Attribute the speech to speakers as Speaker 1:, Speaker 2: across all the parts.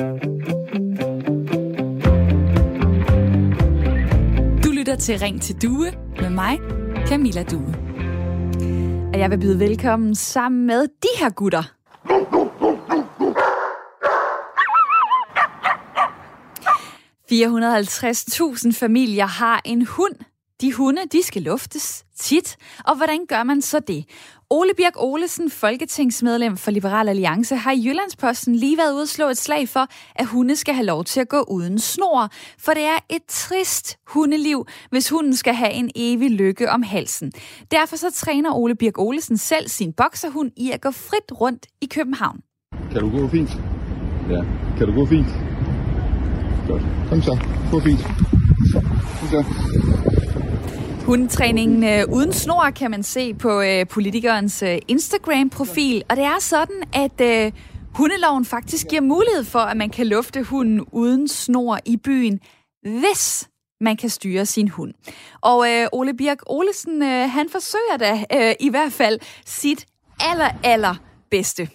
Speaker 1: Du lytter til Ring til Due med mig, Camilla Due. Og jeg vil byde velkommen sammen med de her gutter. ...450.000 familier har en hund. De hunde, de skal luftes tit. Og hvordan gør man så det? Ole Birk Olesen, folketingsmedlem for Liberal Alliance, har i Jyllandsposten lige været ude at slå et slag for, at hunde skal have lov til at gå uden snor. For det er et trist hundeliv, hvis hunden skal have en evig lykke om halsen. Derfor så træner Ole Birk Olesen selv sin bokserhund i at gå frit rundt i København.
Speaker 2: Kan du gå fint? Ja. Kan du gå fint? Godt. Kom så. Gå fint. Kom så.
Speaker 1: Hundetræningen øh, uden snor kan man se på øh, politikernes øh, Instagram-profil, og det er sådan, at øh, hundeloven faktisk giver mulighed for, at man kan lufte hunden uden snor i byen, hvis man kan styre sin hund. Og øh, Ole Birk Olesen, øh, han forsøger da øh, i hvert fald sit aller, aller bedste.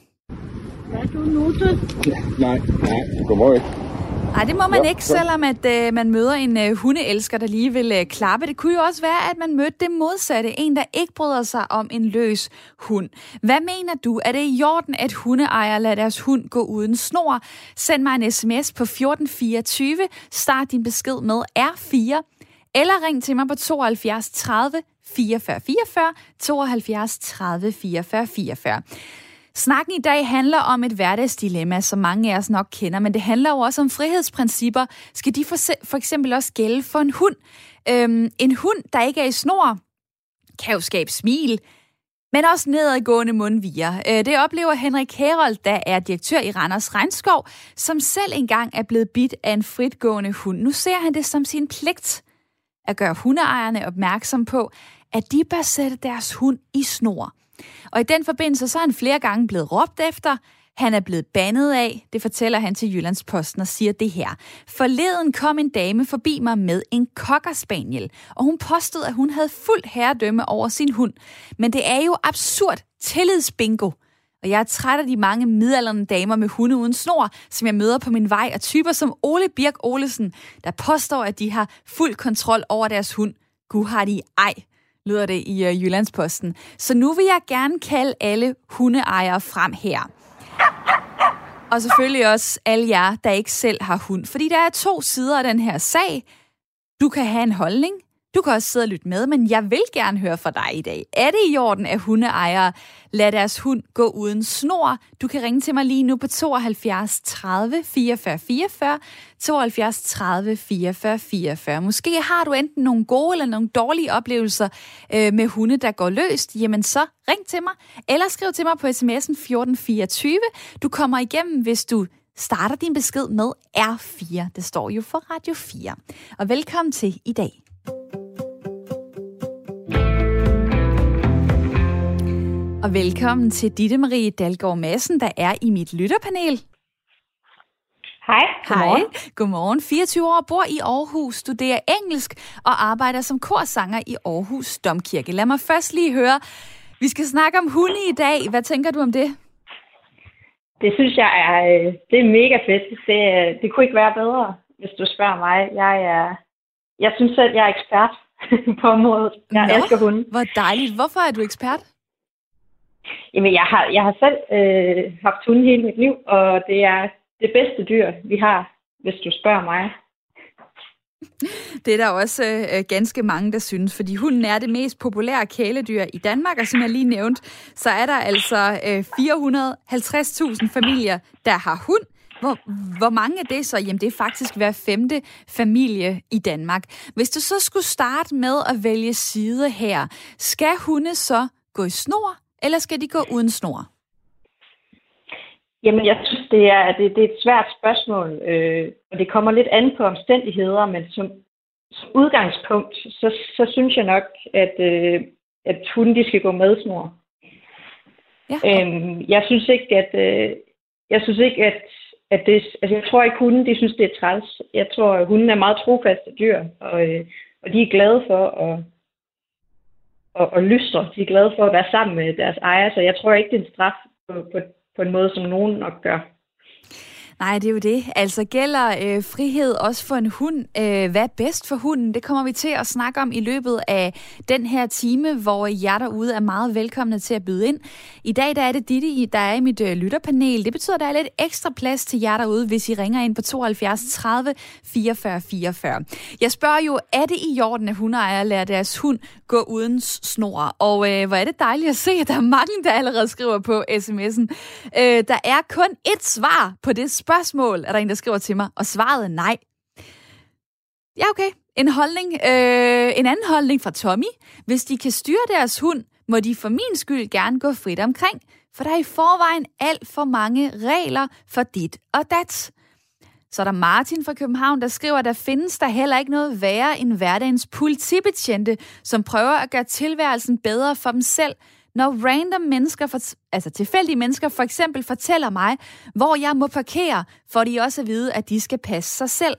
Speaker 3: Er du nuttet?
Speaker 2: Ja, nej, nej, det kommer ikke.
Speaker 1: Nej, det må man
Speaker 2: Ja,
Speaker 1: ikke, selvom at øh, man møder en øh, hundeelsker, der lige vil øh, klappe. Det kunne jo også være, at man mødte det modsatte. En, der ikke bryder sig om en løs hund. Hvad mener du? Er det i orden, at hundeejere lader deres hund gå uden snor? Send mig en sms på 1424. Start din besked med R4. Eller ring til mig på 72 30 44 44, 72 30 44 44. Snakken i dag handler om et hverdagsdilemma, som mange af os nok kender, men det handler jo også om frihedsprincipper. Skal de for, for eksempel også gælde for en hund? Øhm, en hund, der ikke er i snor, kan jo skabe smil, men også nedadgående mundviger. Øh, det oplever Henrik Herold, der er direktør i Randers Regnskov, som selv engang er blevet bidt af en fritgående hund. Nu ser han det som sin pligt at gøre hundeejerne opmærksom på, at de bør sætte deres hund i snor. Og i den forbindelse så er han flere gange blevet råbt efter. Han er blevet bandet af, det fortæller han til Jyllandsposten og siger det her. Forleden kom en dame forbi mig med en kokkerspaniel, og hun påstod, at hun havde fuldt herredømme over sin hund. Men det er jo absurd tillidsbingo. Og jeg er træt af de mange midalderne damer med hunde uden snor, som jeg møder på min vej, og typer som Ole Birk Olesen, der påstår, at de har fuld kontrol over deres hund. Gud har de ej, lyder det i øh, Jyllandsposten. Så nu vil jeg gerne kalde alle hundeejere frem her. Og selvfølgelig også alle jer, der ikke selv har hund. Fordi der er to sider af den her sag. Du kan have en holdning. Du kan også sidde og lytte med, men jeg vil gerne høre fra dig i dag. Er det i orden, at hundeejere lader deres hund gå uden snor? Du kan ringe til mig lige nu på 72 30 44 44, 72 30 44 44. Måske har du enten nogle gode eller nogle dårlige oplevelser øh, med hunde, der går løst. Jamen så ring til mig, eller skriv til mig på sms'en 1424. Du kommer igennem, hvis du starter din besked med R4. Det står jo for Radio 4. Og velkommen til i dag. Og velkommen til Ditte Marie Dalgaard Madsen, der er i mit lytterpanel.
Speaker 3: Hej.
Speaker 1: Hej. Godmorgen. 24 år, bor i Aarhus, studerer engelsk og arbejder som korsanger i Aarhus Domkirke. Lad mig først lige høre, vi skal snakke om hunde i dag. Hvad tænker du om det?
Speaker 3: Det synes jeg er, øh, det er mega fedt. Det, øh, det kunne ikke være bedre, hvis du spørger mig. Jeg, er, jeg synes selv, jeg er ekspert på området. Jeg
Speaker 1: Nå.
Speaker 3: elsker hunde.
Speaker 1: Hvor dejligt. Hvorfor er du ekspert?
Speaker 3: Jamen, jeg har, jeg har selv øh, haft hunde hele mit liv, og det er det bedste dyr, vi har, hvis du spørger mig.
Speaker 1: Det er der også øh, ganske mange, der synes, fordi hunden er det mest populære kæledyr i Danmark, og som jeg lige nævnte, så er der altså øh, 450.000 familier, der har hund. Hvor, hvor mange af det så? Jamen, det er faktisk hver femte familie i Danmark. Hvis du så skulle starte med at vælge side her, skal hunde så gå i snor, eller skal de gå uden snor?
Speaker 3: Jamen, jeg synes, det er, det, det er et svært spørgsmål, øh, og det kommer lidt an på omstændigheder, men som, som udgangspunkt, så, så synes jeg nok, at, øh, at hunde de skal gå med snor.
Speaker 1: Ja.
Speaker 3: Øhm, jeg synes ikke, at øh, jeg synes ikke, at, at det, altså jeg tror ikke, hunden, de synes, det er træls. Jeg tror, at hunden er meget trofaste dyr, og, øh, og de er glade for at, og, og lyster. De er glade for at være sammen med deres ejer, så jeg tror ikke, det er en straf på, på, på en måde, som nogen nok gør.
Speaker 1: Nej, det er jo det. Altså gælder øh, frihed også for en hund? Øh, hvad er bedst for hunden? Det kommer vi til at snakke om i løbet af den her time, hvor jer derude er meget velkomne til at byde ind. I dag der er det Ditte, der er i mit øh, lytterpanel. Det betyder, at der er lidt ekstra plads til jer derude, hvis I ringer ind på 72 30 44 44. Jeg spørger jo, er det i jorden, at hundeejere lader deres hund gå uden snor? Og øh, hvor er det dejligt at se, at der er mange, der allerede skriver på sms'en. Øh, der er kun et svar på det spørgsmål, er der en, der skriver til mig, og svaret er nej. Ja, okay. En holdning, øh, en anden holdning fra Tommy. Hvis de kan styre deres hund, må de for min skyld gerne gå frit omkring, for der er i forvejen alt for mange regler for dit og dat. Så er der Martin fra København, der skriver, at der findes der heller ikke noget værre end hverdagens politibetjente, som prøver at gøre tilværelsen bedre for dem selv, når random mennesker, for, altså tilfældige mennesker, for eksempel fortæller mig, hvor jeg må parkere, for de også at vide, at de skal passe sig selv.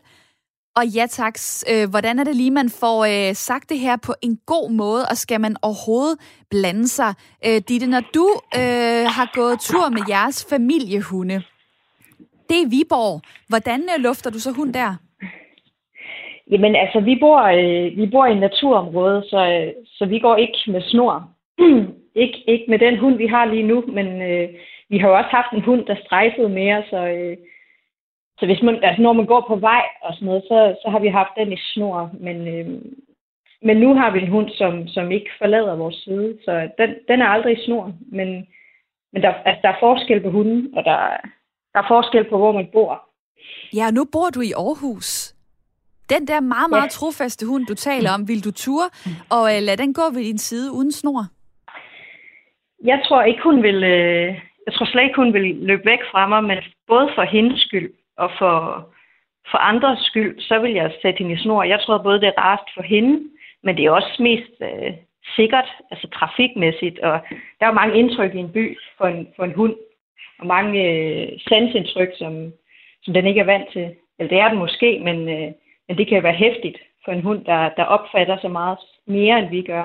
Speaker 1: Og ja tak, øh, hvordan er det lige, man får øh, sagt det her på en god måde, og skal man overhovedet blande sig? Øh, Ditte, når du øh, har gået tur med jeres familiehunde, det er Viborg. Hvordan øh, lufter du så hund der?
Speaker 3: Jamen altså, vi bor, øh, vi bor i et naturområde, så, øh, så vi går ikke med snor. ikke, ikke med den hund, vi har lige nu, men øh, vi har jo også haft en hund, der strejfede mere, så, øh, så hvis man, altså når man går på vej og sådan noget, så, så har vi haft den i snor. Men, øh, men nu har vi en hund, som, som ikke forlader vores side, så den, den er aldrig i snor. Men, men der, altså, der er forskel på hunden, og der, der er forskel på, hvor man bor.
Speaker 1: Ja, nu bor du i Aarhus. Den der meget, meget ja. trofaste hund, du taler om, vil du ture og uh, lade den gå ved din side uden snor?
Speaker 3: Jeg tror ikke, hun vil... Øh, jeg tror slet ikke, hun vil løbe væk fra mig, men både for hendes skyld og for, for andres skyld, så vil jeg sætte hende i snor. Jeg tror både, det er rarest for hende, men det er også mest øh, sikkert, altså trafikmæssigt. Og der er jo mange indtryk i en by for en, for en hund, og mange øh, sansindtryk, som, som den ikke er vant til. Eller det er den måske, men, øh, men det kan være hæftigt for en hund, der, der opfatter så meget mere, end vi gør.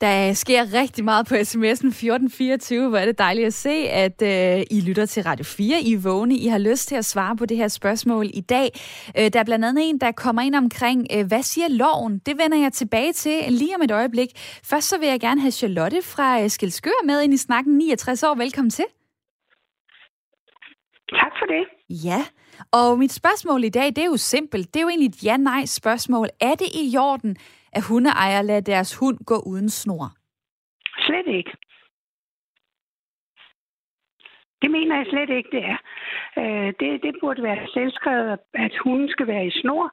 Speaker 1: Der sker rigtig meget på sms'en 1424, hvor er det dejligt at se, at øh, I lytter til Radio 4. I vågne. I har lyst til at svare på det her spørgsmål i dag. Øh, der er blandt andet en, der kommer ind omkring, øh, hvad siger loven? Det vender jeg tilbage til lige om et øjeblik. Først så vil jeg gerne have Charlotte fra øh, Skilskør med ind i snakken. 69 år. Velkommen til.
Speaker 4: Tak for det.
Speaker 1: Ja, og mit spørgsmål i dag, det er jo simpelt. Det er jo egentlig et ja-nej spørgsmål. Er det i jorden, at hundeejere lader deres hund gå uden snor?
Speaker 4: Slet ikke. Det mener jeg slet ikke, det er. Øh, det, det burde være selvskrevet, at hunden skal være i snor.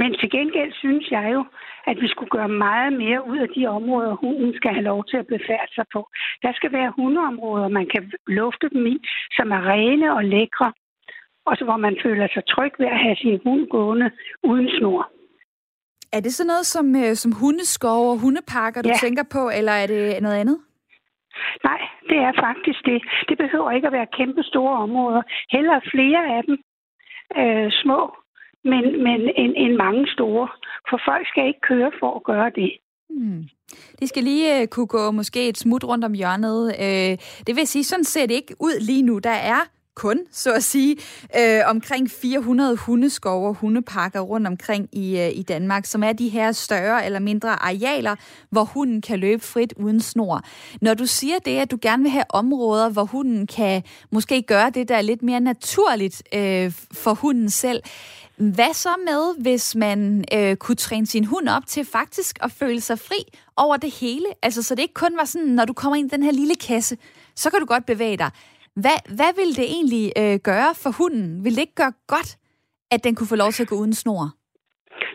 Speaker 4: Men til gengæld synes jeg jo, at vi skulle gøre meget mere ud af de områder, hunden skal have lov til at befærde sig på. Der skal være hundeområder, man kan lufte dem i, som er rene og lækre, og så hvor man føler sig tryg ved at have sin hund gående uden snor.
Speaker 1: Er det sådan noget som, øh, som hundeskov og hundeparker, du ja. tænker på, eller er det noget andet?
Speaker 4: Nej, det er faktisk det. Det behøver ikke at være kæmpe store områder. Heller flere af dem øh, små, men, men en, en mange store. For folk skal ikke køre for at gøre det. Hmm.
Speaker 1: De skal lige uh, kunne gå måske et smut rundt om hjørnet. Uh, det vil sige, sådan ser det ikke ud lige nu. Der er kun, så at sige, øh, omkring 400 hundeskove og hundeparker rundt omkring i, øh, i Danmark, som er de her større eller mindre arealer, hvor hunden kan løbe frit uden snor. Når du siger det, at du gerne vil have områder, hvor hunden kan måske gøre det, der er lidt mere naturligt øh, for hunden selv, hvad så med, hvis man øh, kunne træne sin hund op til faktisk at føle sig fri over det hele? Altså, så det ikke kun var sådan, når du kommer ind i den her lille kasse, så kan du godt bevæge dig. Hvad, hvad vil det egentlig øh, gøre for hunden? Vil det ikke gøre godt, at den kunne få lov til at gå uden snor?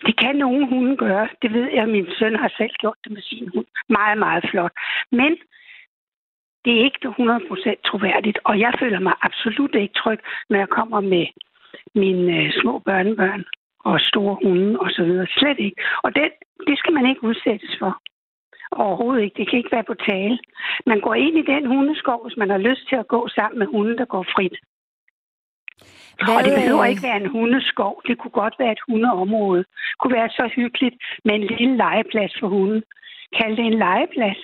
Speaker 4: Det kan nogle hunde gøre. Det ved jeg, min søn har selv gjort det med sin hund. Meget, meget flot. Men det er ikke 100% troværdigt, og jeg føler mig absolut ikke tryg, når jeg kommer med mine øh, små børnebørn og store hunde osv. Slet ikke. Og det, det skal man ikke udsættes for. Overhovedet ikke. Det kan ikke være på tale. Man går ind i den hundeskov, hvis man har lyst til at gå sammen med hunden, der går frit. Hvad... Og det behøver ikke være en hundeskov. Det kunne godt være et hundeområde. Det kunne være så hyggeligt med en lille legeplads for hunden. Kald det en legeplads.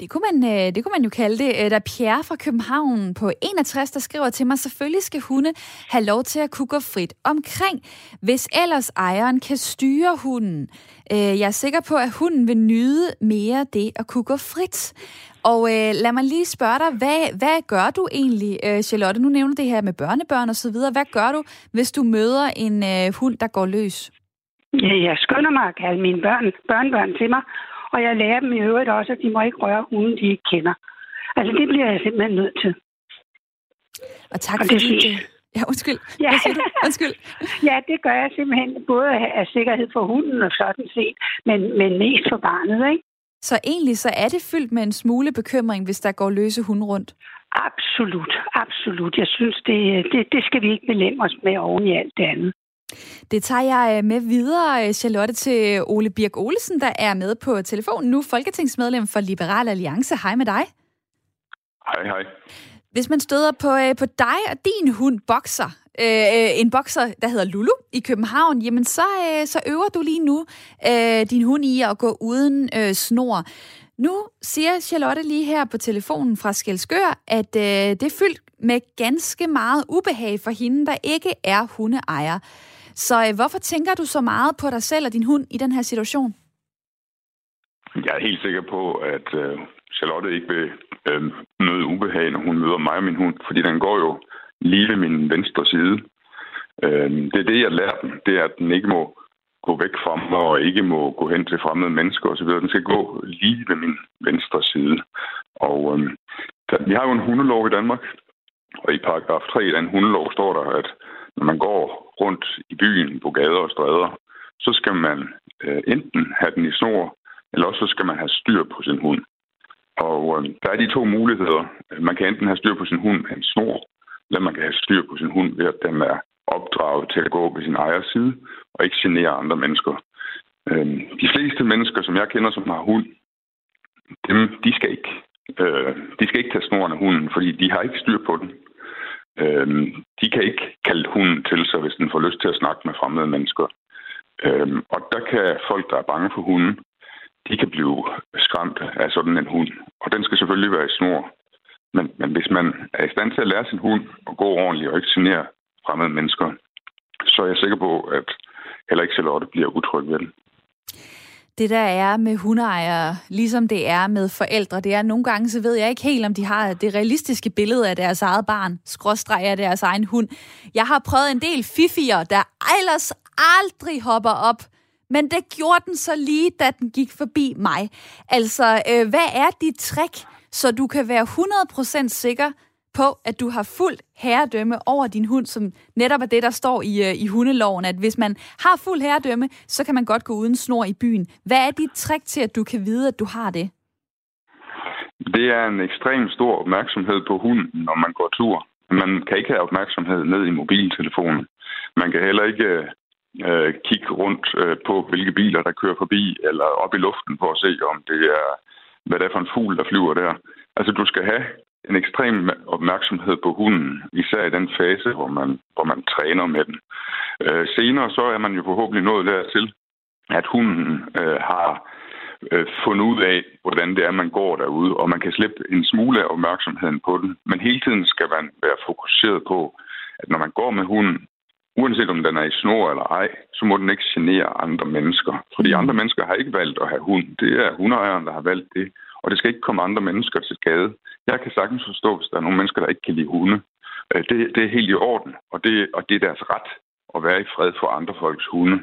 Speaker 1: Det kunne, man, øh, det kunne man jo kalde det. Øh, der er Pierre fra København på 61, der skriver til mig, selvfølgelig skal hunde have lov til at kunne gå frit omkring, hvis ellers ejeren kan styre hunden. Øh, jeg er sikker på, at hunden vil nyde mere det at kunne gå frit. Og øh, lad mig lige spørge dig, hvad, hvad gør du egentlig, øh, Charlotte? Nu nævner det her med børnebørn og så videre. Hvad gør du, hvis du møder en øh, hund, der går løs?
Speaker 4: Ja, jeg skynder mig at kalde mine børn, børnebørn til mig, og jeg lærer dem i øvrigt også, at de må ikke røre hunden, de ikke kender. Altså, det bliver jeg simpelthen nødt til.
Speaker 1: Og tak og fordi... Det, Ja, undskyld. Ja. Hvad siger du? Undskyld.
Speaker 4: ja, det gør jeg simpelthen både af sikkerhed for hunden og sådan set, men, men mest for barnet, ikke?
Speaker 1: Så egentlig så er det fyldt med en smule bekymring, hvis der går løse hunde rundt?
Speaker 4: Absolut, absolut. Jeg synes, det, det, det skal vi ikke belemme os med oven i alt det andet.
Speaker 1: Det tager jeg øh, med videre, øh, Charlotte, til Ole Birk Olsen, der er med på telefonen nu, folketingsmedlem for Liberal Alliance. Hej med dig.
Speaker 5: Hej, hej.
Speaker 1: Hvis man støder på, øh, på dig og din hund bokser, øh, en bokser, der hedder Lulu i København, jamen så, øh, så øver du lige nu øh, din hund i at gå uden øh, snor. Nu siger Charlotte lige her på telefonen fra Skelskør, at øh, det er fyldt med ganske meget ubehag for hende, der ikke er hundeejer. Så øh, hvorfor tænker du så meget på dig selv og din hund i den her situation?
Speaker 5: Jeg er helt sikker på, at øh, Charlotte ikke vil øh, møde ubehag, når hun møder mig og min hund, fordi den går jo lige ved min venstre side. Øh, det er det, jeg lærer den. Det er, at den ikke må gå væk fra mig og ikke må gå hen til fremmede mennesker osv. Den skal gå lige ved min venstre side. Og øh, der, vi har jo en hundelov i Danmark, og i paragraf 3 i den hundelov står der, at når man går rundt i byen på gader og stræder, så skal man øh, enten have den i snor, eller også så skal man have styr på sin hund. Og øh, der er de to muligheder. Man kan enten have styr på sin hund med en snor, eller man kan have styr på sin hund ved, at den er opdraget til at gå på sin ejers side og ikke genere andre mennesker. Øh, de fleste mennesker, som jeg kender, som har hund, dem, de skal ikke øh, de skal ikke tage snoren af hunden, fordi de har ikke styr på den. Øhm, de kan ikke kalde hunden til sig, hvis den får lyst til at snakke med fremmede mennesker. Øhm, og der kan folk, der er bange for hunden, de kan blive skræmt af sådan en hund. Og den skal selvfølgelig være i snor. Men, men hvis man er i stand til at lære sin hund at gå ordentligt og ikke genere fremmede mennesker, så er jeg sikker på, at heller ikke Charlotte bliver utryg ved den.
Speaker 1: Det der er med hundeejere, ligesom det er med forældre, det er nogle gange, så ved jeg ikke helt, om de har det realistiske billede af deres eget barn, skråstreger deres egen hund. Jeg har prøvet en del fifier, der ellers aldrig hopper op men det gjorde den så lige, da den gik forbi mig. Altså, øh, hvad er dit trick, så du kan være 100% sikker på, at du har fuldt herredømme over din hund, som netop er det, der står i, øh, i hundeloven, at hvis man har fuld herredømme, så kan man godt gå uden snor i byen. Hvad er dit trick til, at du kan vide, at du har det?
Speaker 5: Det er en ekstrem stor opmærksomhed på hunden, når man går tur. Man kan ikke have opmærksomhed ned i mobiltelefonen. Man kan heller ikke øh, øh kigge rundt øh, på, hvilke biler, der kører forbi, eller op i luften for at se, om det er, hvad det er for en fugl, der flyver der. Altså, du skal have en ekstrem opmærksomhed på hunden, især i den fase, hvor man, hvor man træner med den. Øh, senere så er man jo forhåbentlig nået dertil, at hunden øh, har øh, fundet ud af, hvordan det er, man går derude, og man kan slippe en smule af opmærksomheden på den. Men hele tiden skal man være fokuseret på, at når man går med hunden, uanset om den er i snor eller ej, så må den ikke genere andre mennesker. Fordi mm. andre mennesker har ikke valgt at have hund. Det er hundeejeren, der har valgt det. Og det skal ikke komme andre mennesker til skade. Jeg kan sagtens forstå, hvis der er nogle mennesker, der ikke kan lide hunde. Øh, det, det er helt i orden, og det, og det er deres ret at være i fred for andre folks hunde.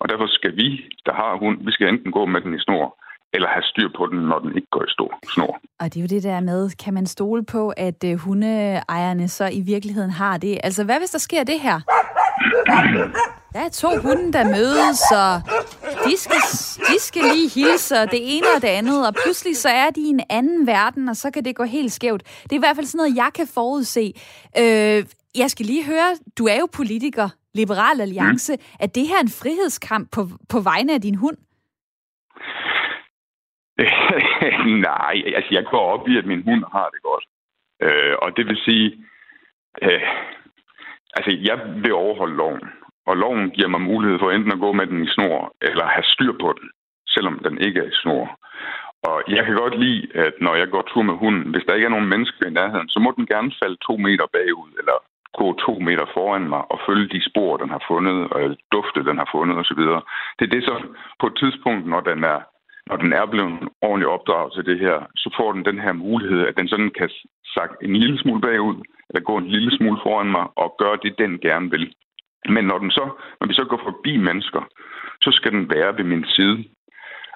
Speaker 5: Og derfor skal vi, der har hund, vi skal enten gå med den i snor, eller have styr på den, når den ikke går i stor snor.
Speaker 1: Og det er jo det der med, kan man stole på, at øh, hundeejerne så i virkeligheden har det? Altså, hvad hvis der sker det her? Der er to hunde, der mødes, og de skal, de skal lige hilse, og det ene og det andet, og pludselig så er de i en anden verden, og så kan det gå helt skævt. Det er i hvert fald sådan noget, jeg kan forudse. Øh, jeg skal lige høre, du er jo politiker, Liberal Alliance. Mm. Er det her en frihedskamp på, på vegne af din hund?
Speaker 5: Nej, altså jeg går op i, at min hund har det godt. Øh, og det vil sige, øh, altså jeg vil overholde loven. Og loven giver mig mulighed for enten at gå med den i snor, eller have styr på den, selvom den ikke er i snor. Og jeg kan godt lide, at når jeg går tur med hunden, hvis der ikke er nogen mennesker i nærheden, så må den gerne falde to meter bagud, eller gå to meter foran mig og følge de spor, den har fundet, og dufte, den har fundet osv. Det er det, som på et tidspunkt, når den er når den er blevet ordentligt opdraget til det her, så får den den her mulighed, at den sådan kan sagt en lille smule bagud, eller gå en lille smule foran mig og gøre det, den gerne vil. Men når, den så, når vi så går forbi mennesker, så skal den være ved min side.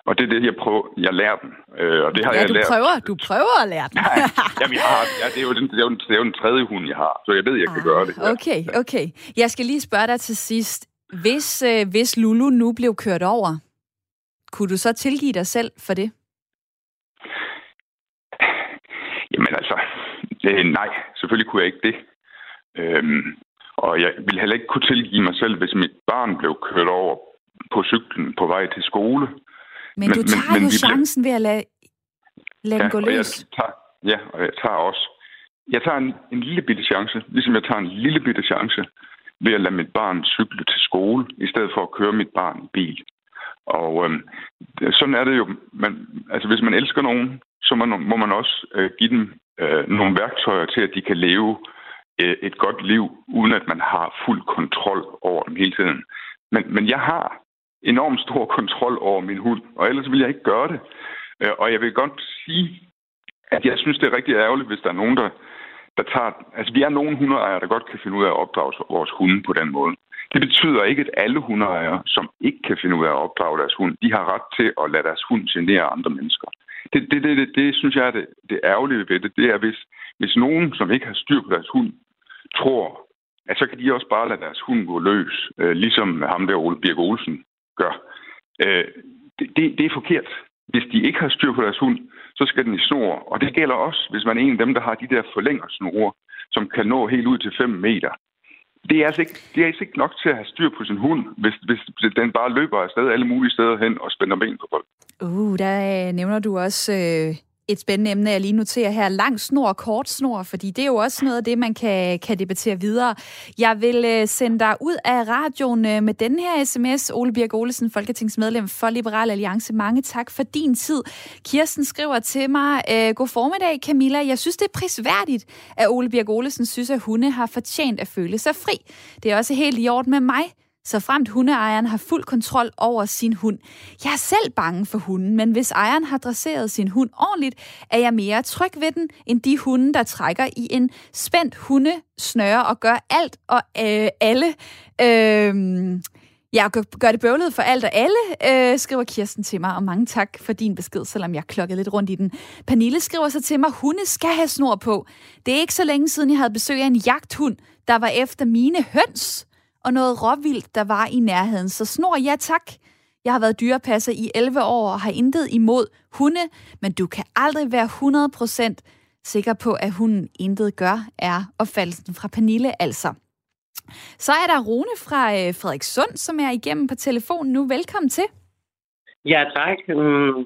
Speaker 5: Og det er det, jeg prøver. Jeg lærer den. Øh, og det har
Speaker 1: ja,
Speaker 5: jeg
Speaker 1: du
Speaker 5: lært.
Speaker 1: prøver, du prøver at lære den.
Speaker 5: Nej, jamen, jeg har, ja, det, er jo den, det, er jo den, det er jo den tredje hund, jeg har, så jeg ved, jeg kan ah, gøre det.
Speaker 1: Ja. Okay, okay. Jeg skal lige spørge dig til sidst. Hvis, øh, hvis Lulu nu blev kørt over, kunne du så tilgive dig selv for det?
Speaker 5: Jamen altså, øh, nej, selvfølgelig kunne jeg ikke det. Øhm, og jeg ville heller ikke kunne tilgive mig selv, hvis mit barn blev kørt over på cyklen på vej til skole.
Speaker 1: Men, men du tager men, men jo chancen blev... ved at lade, lade ja, den gå løs.
Speaker 5: Jeg tager, ja, og jeg tager også. Jeg tager en, en lille bitte chance, ligesom jeg tager en lille bitte chance ved at lade mit barn cykle til skole, i stedet for at køre mit barn i bil. Og øhm, sådan er det jo. Man, altså, hvis man elsker nogen, så må, må man også øh, give dem øh, nogle værktøjer til, at de kan leve øh, Øh, et godt liv, uden at man har fuld kontrol over dem hele tiden. Men, men jeg har enormt stor kontrol over min hund, og ellers vil jeg ikke gøre det. Øh, og jeg vil godt sige, at jeg synes, det er rigtig ærgerligt, hvis der er nogen, der, der tager... Altså, vi er nogle hundeejere, der godt kan finde ud af at opdrage vores hunde på den måde. Det betyder ikke, at alle hundeejere, som ikke kan finde ud af at opdrage deres hund, de har ret til at lade deres hund genere andre mennesker. Det, det, det, det, det synes jeg er det, det ærgerlige ved det. Det er, hvis, hvis nogen, som ikke har styr på deres hund, tror, at så kan de også bare lade deres hund gå løs, øh, ligesom ham der Ole Birk Olsen gør. Øh, det, det, det er forkert. Hvis de ikke har styr på deres hund, så skal den i snor. Og det gælder også, hvis man er en af dem, der har de der forlængersnore, som kan nå helt ud til 5 meter det er, altså ikke, det er altså ikke nok til at have styr på sin hund, hvis, hvis den bare løber afsted alle mulige steder hen og spænder ben på folk.
Speaker 1: Uh, der øh, nævner du også øh, et spændende emne, jeg lige noterer her. Lang snor og kort snor, fordi det er jo også noget af det, man kan, kan debattere videre. Jeg vil øh, sende dig ud af radioen øh, med den her sms. Ole Birk Olesen, folketingsmedlem for Liberal Alliance. Mange tak for din tid. Kirsten skriver til mig, øh, god formiddag Camilla. Jeg synes, det er prisværdigt, at Ole Birk Olesen synes, at hunde har fortjent at føle sig fri. Det er også helt i orden med mig så fremt hundeejeren har fuld kontrol over sin hund. Jeg er selv bange for hunden, men hvis ejeren har dresseret sin hund ordentligt, er jeg mere tryg ved den, end de hunde, der trækker i en spændt hundesnøre og gør alt og øh, alle. Øh, jeg gør det bøvlet for alt og alle, øh, skriver Kirsten til mig, og mange tak for din besked, selvom jeg klokkede lidt rundt i den. Pernille skriver så til mig, hunde skal have snor på. Det er ikke så længe siden, jeg havde besøg af en jagthund, der var efter mine høns og noget råvildt, der var i nærheden. Så snor, ja tak. Jeg har været dyrepasser i 11 år og har intet imod hunde, men du kan aldrig være 100% sikker på, at hunden intet gør, er opfattelsen fra Pernille altså. Så er der Rune fra øh, Frederikssund, som er igennem på telefonen nu. Velkommen til.
Speaker 6: Ja, tak. Mm,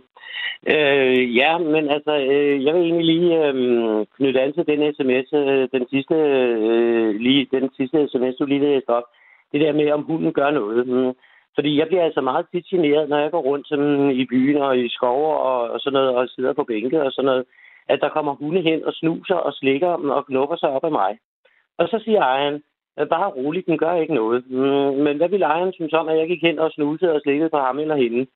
Speaker 6: øh, ja, men altså, øh, jeg vil egentlig lige øh, knytte an til den sms, øh, den sidste, øh, lige, den sidste sms, du lige læste op det der med, om hunden gør noget. Mm. Fordi jeg bliver altså meget tit generet, når jeg går rundt sådan, i byen og i skove og, og sådan noget, og sidder på bænke og sådan noget, at der kommer hunde hen og snuser og slikker og knupper sig op af mig. Og så siger ejeren, øh, bare roligt, den gør ikke noget. Mm, men hvad vil ejeren synes om, at jeg gik hen og snusede og slikkede på ham eller hende?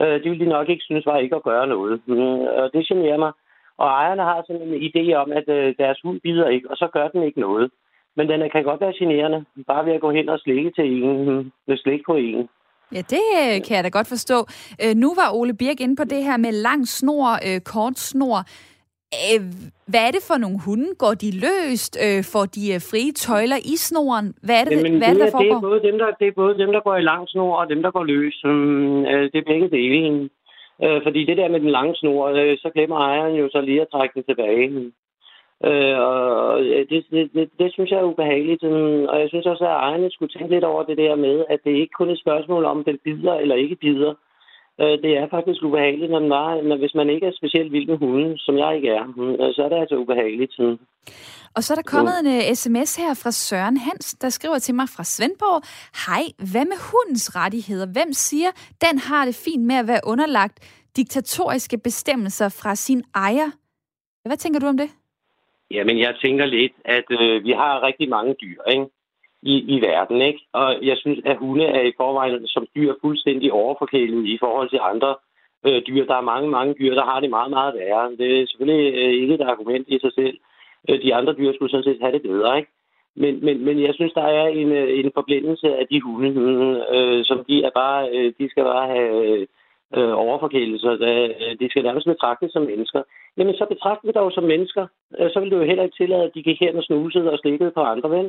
Speaker 6: Øh, det ville de nok ikke synes var ikke at gøre noget. Mm, og det generer mig. Og ejerne har sådan en idé om, at øh, deres hund bider ikke, og så gør den ikke noget. Men den kan godt være generende, bare ved at gå hen og slikke til en, med slik på en.
Speaker 1: Ja, det øh, kan jeg da godt forstå. Øh, nu var Ole Birk inde på det her med lang snor, øh, kort snor. hvad er det for nogle hunde? Går de løst? får de frie tøjler i snoren? Hvad er det,
Speaker 6: Jamen,
Speaker 1: hvad er det, der
Speaker 6: foregår? Det er, både dem, der, det er både dem, der går i lang snor, og dem, der går løs. det er begge dele. fordi det der med den lange snor, så glemmer ejeren jo så lige at trække den tilbage. Øh, og det, det, det, det synes jeg er ubehageligt. Og jeg synes også, at ejerne skulle tænke lidt over det der med, at det ikke kun er et spørgsmål om, den bider eller ikke bider. Øh, det er faktisk ubehageligt, når, den var, når hvis man ikke er specielt vild med hunden, som jeg ikke er, mm, så er det altså ubehageligt.
Speaker 1: Og så er der kommet en uh, øh, sms her fra Søren Hans, der skriver til mig fra Svendborg. Hej, hvad med hundens rettigheder? Hvem siger, den har det fint med at være underlagt diktatoriske bestemmelser fra sin ejer. Hvad tænker du om det?
Speaker 6: Jamen, jeg tænker lidt, at øh, vi har rigtig mange dyr ikke? I, i verden, ikke? Og jeg synes, at hunde er i forvejen som dyr fuldstændig overforkælet i forhold til andre øh, dyr. Der er mange, mange dyr, der har det meget, meget værre. Det er selvfølgelig øh, ikke et argument i sig selv. Øh, de andre dyr skulle sådan set have det bedre, ikke? Men, men, men jeg synes, der er en, øh, en forblændelse af de hunde, øh, som de er bare, øh, de skal bare have øh, øh overforkælelser. Øh, de skal nærmest betragtes som mennesker. Jamen, så betragter vi dig jo som mennesker. Øh, så vil du jo heller ikke tillade, at de gik hen og snusede og slikkede på andre, ven.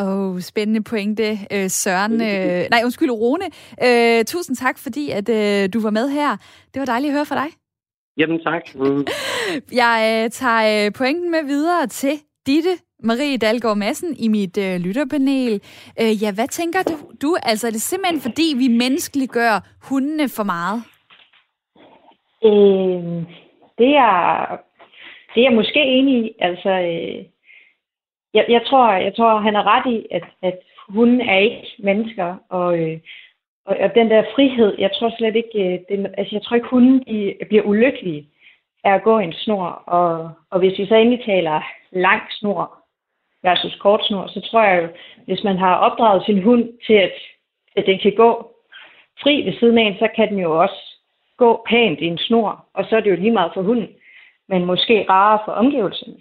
Speaker 1: Åh, oh, spændende pointe, øh, Søren. Øh, nej, undskyld, Rune. Øh, tusind tak, fordi at øh, du var med her. Det var dejligt at høre fra dig.
Speaker 6: Jamen, tak. Mm.
Speaker 1: Jeg øh, tager pointen med videre til Ditte Marie Dalgaard Madsen i mit øh, lytterpanel. Øh, ja, hvad tænker du? du? Altså, er det simpelthen fordi, vi menneskeliggør hundene for meget?
Speaker 3: Øh, det er, det er jeg måske enig i. Altså, øh, jeg, jeg, tror, jeg tror, han er ret i, at, at hun er ikke mennesker, og, øh, og, og den der frihed, jeg tror slet ikke, øh, det, altså, jeg tror ikke, hunden de bliver ulykkelige af at gå en snor, og, og hvis vi så endelig taler lang snor versus kort snor, så tror jeg jo, hvis man har opdraget sin hund til, at, at den kan gå fri ved siden af en, så kan den jo også gå pænt i en snor, og så er det jo lige meget for hunden, men måske rarere for omgivelserne.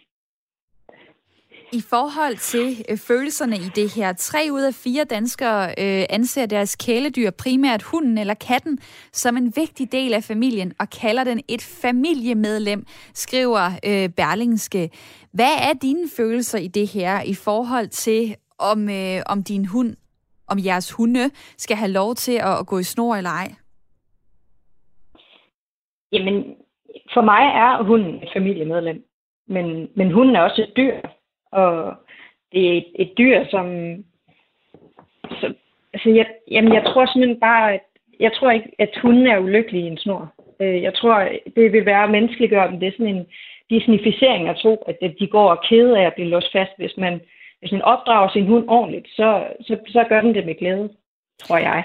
Speaker 1: I forhold til øh, følelserne i det her, tre ud af fire danskere øh, anser deres kæledyr, primært hunden eller katten, som en vigtig del af familien og kalder den et familiemedlem, skriver øh, Berlingske. Hvad er dine følelser i det her i forhold til, om, øh, om din hund, om jeres hunde skal have lov til at, at gå i snor eller ej?
Speaker 3: Jamen, for mig er hunden et familiemedlem. Men, men hunden er også et dyr, og det er et, et dyr, som... Så, altså, jeg, jamen, jeg tror simpelthen bare, at jeg tror ikke, at hunden er ulykkelig i en snor. Øh, jeg tror, det vil være menneskeliggøre dem. Det er sådan en disnificering at tro, at de går og kede af at blive låst fast. Hvis man, hvis man opdrager sin hund ordentligt, så, så, så gør den det med glæde, tror jeg.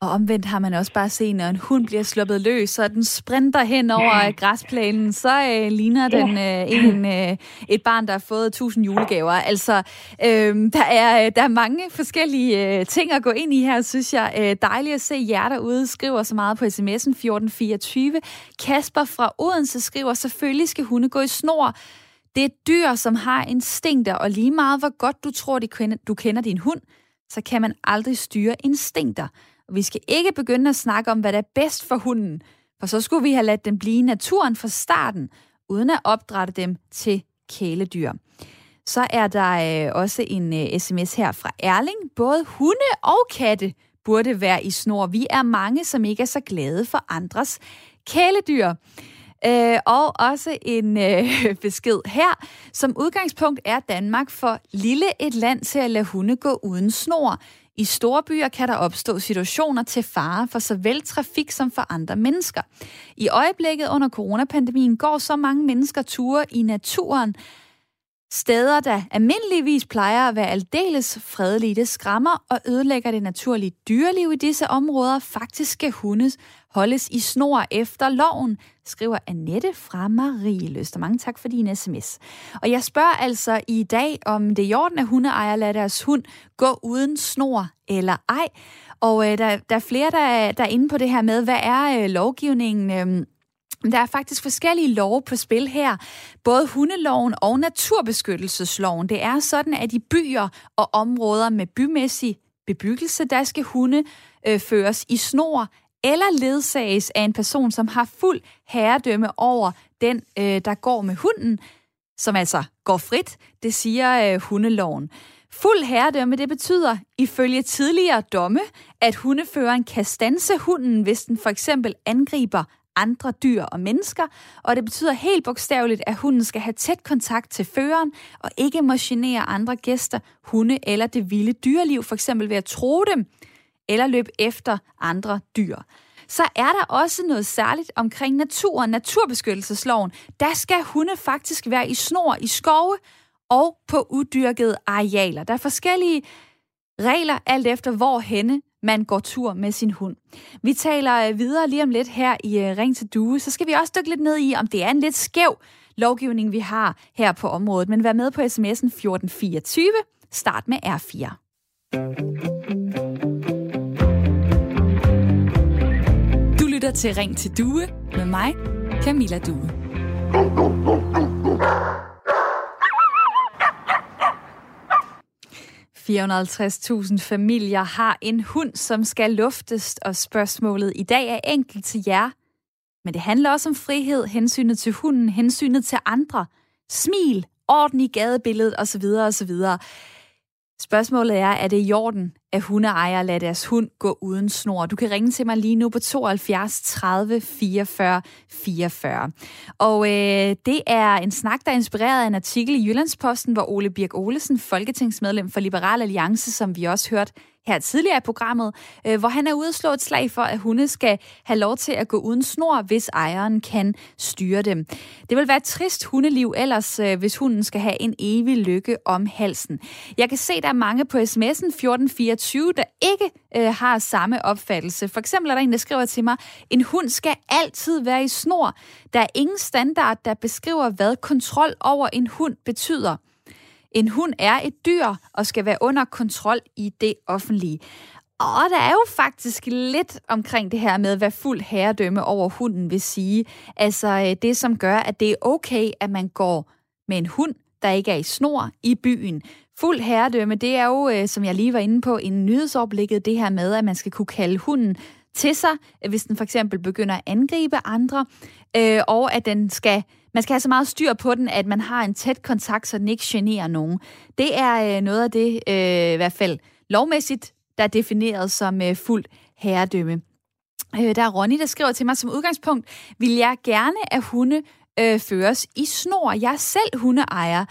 Speaker 1: Og omvendt har man også bare set, når en hund bliver sluppet løs, så den sprinter hen over ja. græsplænen, så øh, ligner den øh, en, øh, et barn, der har fået tusind julegaver. Altså, øh, der, er, der er mange forskellige øh, ting at gå ind i her, synes jeg. Øh, dejligt at se jer derude, skriver så meget på sms'en 1424. Kasper fra Odense skriver, selvfølgelig skal hunde gå i snor. Det er dyr, som har instinkter, og lige meget hvor godt du tror, du kender din hund, så kan man aldrig styre instinkter. Og vi skal ikke begynde at snakke om, hvad der er bedst for hunden, for så skulle vi have ladt dem blive i naturen fra starten, uden at opdrætte dem til kæledyr. Så er der øh, også en øh, sms her fra Erling. Både hunde og katte burde være i snor. Vi er mange, som ikke er så glade for andres kæledyr. Øh, og også en øh, besked her. Som udgangspunkt er Danmark for lille et land til at lade hunde gå uden snor. I store byer kan der opstå situationer til fare for såvel trafik som for andre mennesker. I øjeblikket under coronapandemien går så mange mennesker ture i naturen, Steder, der almindeligvis plejer at være aldeles fredelige, det skræmmer og ødelægger det naturlige dyreliv i disse områder. Faktisk skal hundes holdes i snor efter loven, skriver Annette fra Marie Løster. Mange tak for din sms. Og jeg spørger altså i dag, om det er i orden, at hundeejere lader deres hund gå uden snor eller ej. Og øh, der, der er flere, der, der er inde på det her med, hvad er øh, lovgivningen... Øh, der er faktisk forskellige love på spil her. Både hundeloven og naturbeskyttelsesloven. Det er sådan, at i byer og områder med bymæssig bebyggelse, der skal hunde øh, føres i snor eller ledsages af en person, som har fuld herredømme over den, øh, der går med hunden, som altså går frit. Det siger øh, hundeloven. Fuld herredømme, det betyder ifølge tidligere domme, at hundeføreren kan stanse hunden, hvis den for eksempel angriber andre dyr og mennesker, og det betyder helt bogstaveligt, at hunden skal have tæt kontakt til føreren og ikke må genere andre gæster, hunde eller det vilde dyreliv, for eksempel ved at tro dem eller løbe efter andre dyr. Så er der også noget særligt omkring naturen, naturbeskyttelsesloven. Der skal hunde faktisk være i snor i skove og på uddyrkede arealer. Der er forskellige regler alt efter, hvor henne man går tur med sin hund. Vi taler øh, videre lige om lidt her i øh, Ring til Due. Så skal vi også dykke lidt ned i, om det er en lidt skæv lovgivning, vi har her på området. Men vær med på sms'en 1424. Start med R4. Lytter til Ring til Due med mig, Camilla Due. 450.000 familier har en hund, som skal luftes, og spørgsmålet i dag er enkelt til jer. Men det handler også om frihed, hensynet til hunden, hensynet til andre, smil, orden i gadebilledet osv. osv. Spørgsmålet er, er det i orden, at hundeejere lader deres hund gå uden snor? Du kan ringe til mig lige nu på 72 30 44 44. Og øh, det er en snak, der er inspireret af en artikel i Jyllandsposten, hvor Ole Birk Olesen, folketingsmedlem for Liberal Alliance, som vi også hørt her tidligere i programmet, øh, hvor han er ude at slå et slag for, at hunde skal have lov til at gå uden snor, hvis ejeren kan styre dem. Det vil være et trist hundeliv ellers, øh, hvis hunden skal have en evig lykke om halsen. Jeg kan se, der er mange på sms'en 1424, der ikke øh, har samme opfattelse. For eksempel er der en, der skriver til mig, en hund skal altid være i snor. Der er ingen standard, der beskriver, hvad kontrol over en hund betyder. En hund er et dyr og skal være under kontrol i det offentlige. Og der er jo faktisk lidt omkring det her med, hvad fuld herredømme over hunden vil sige. Altså øh, det, som gør, at det er okay, at man går med en hund, der ikke er i snor i byen. Fuld herredømme, det er jo, øh, som jeg lige var inde på, en nyhedsoverblikket, det her med, at man skal kunne kalde hunden til sig, hvis den for eksempel begynder at angribe andre, øh, og at den skal man skal have så meget styr på den, at man har en tæt kontakt, så den ikke generer nogen. Det er øh, noget af det, øh, i hvert fald lovmæssigt, der er defineret som øh, herredømme. Øh, der er Ronny, der skriver til mig, som udgangspunkt vil jeg gerne, at hunde øh, føres i snor. Jeg er selv hundeejer,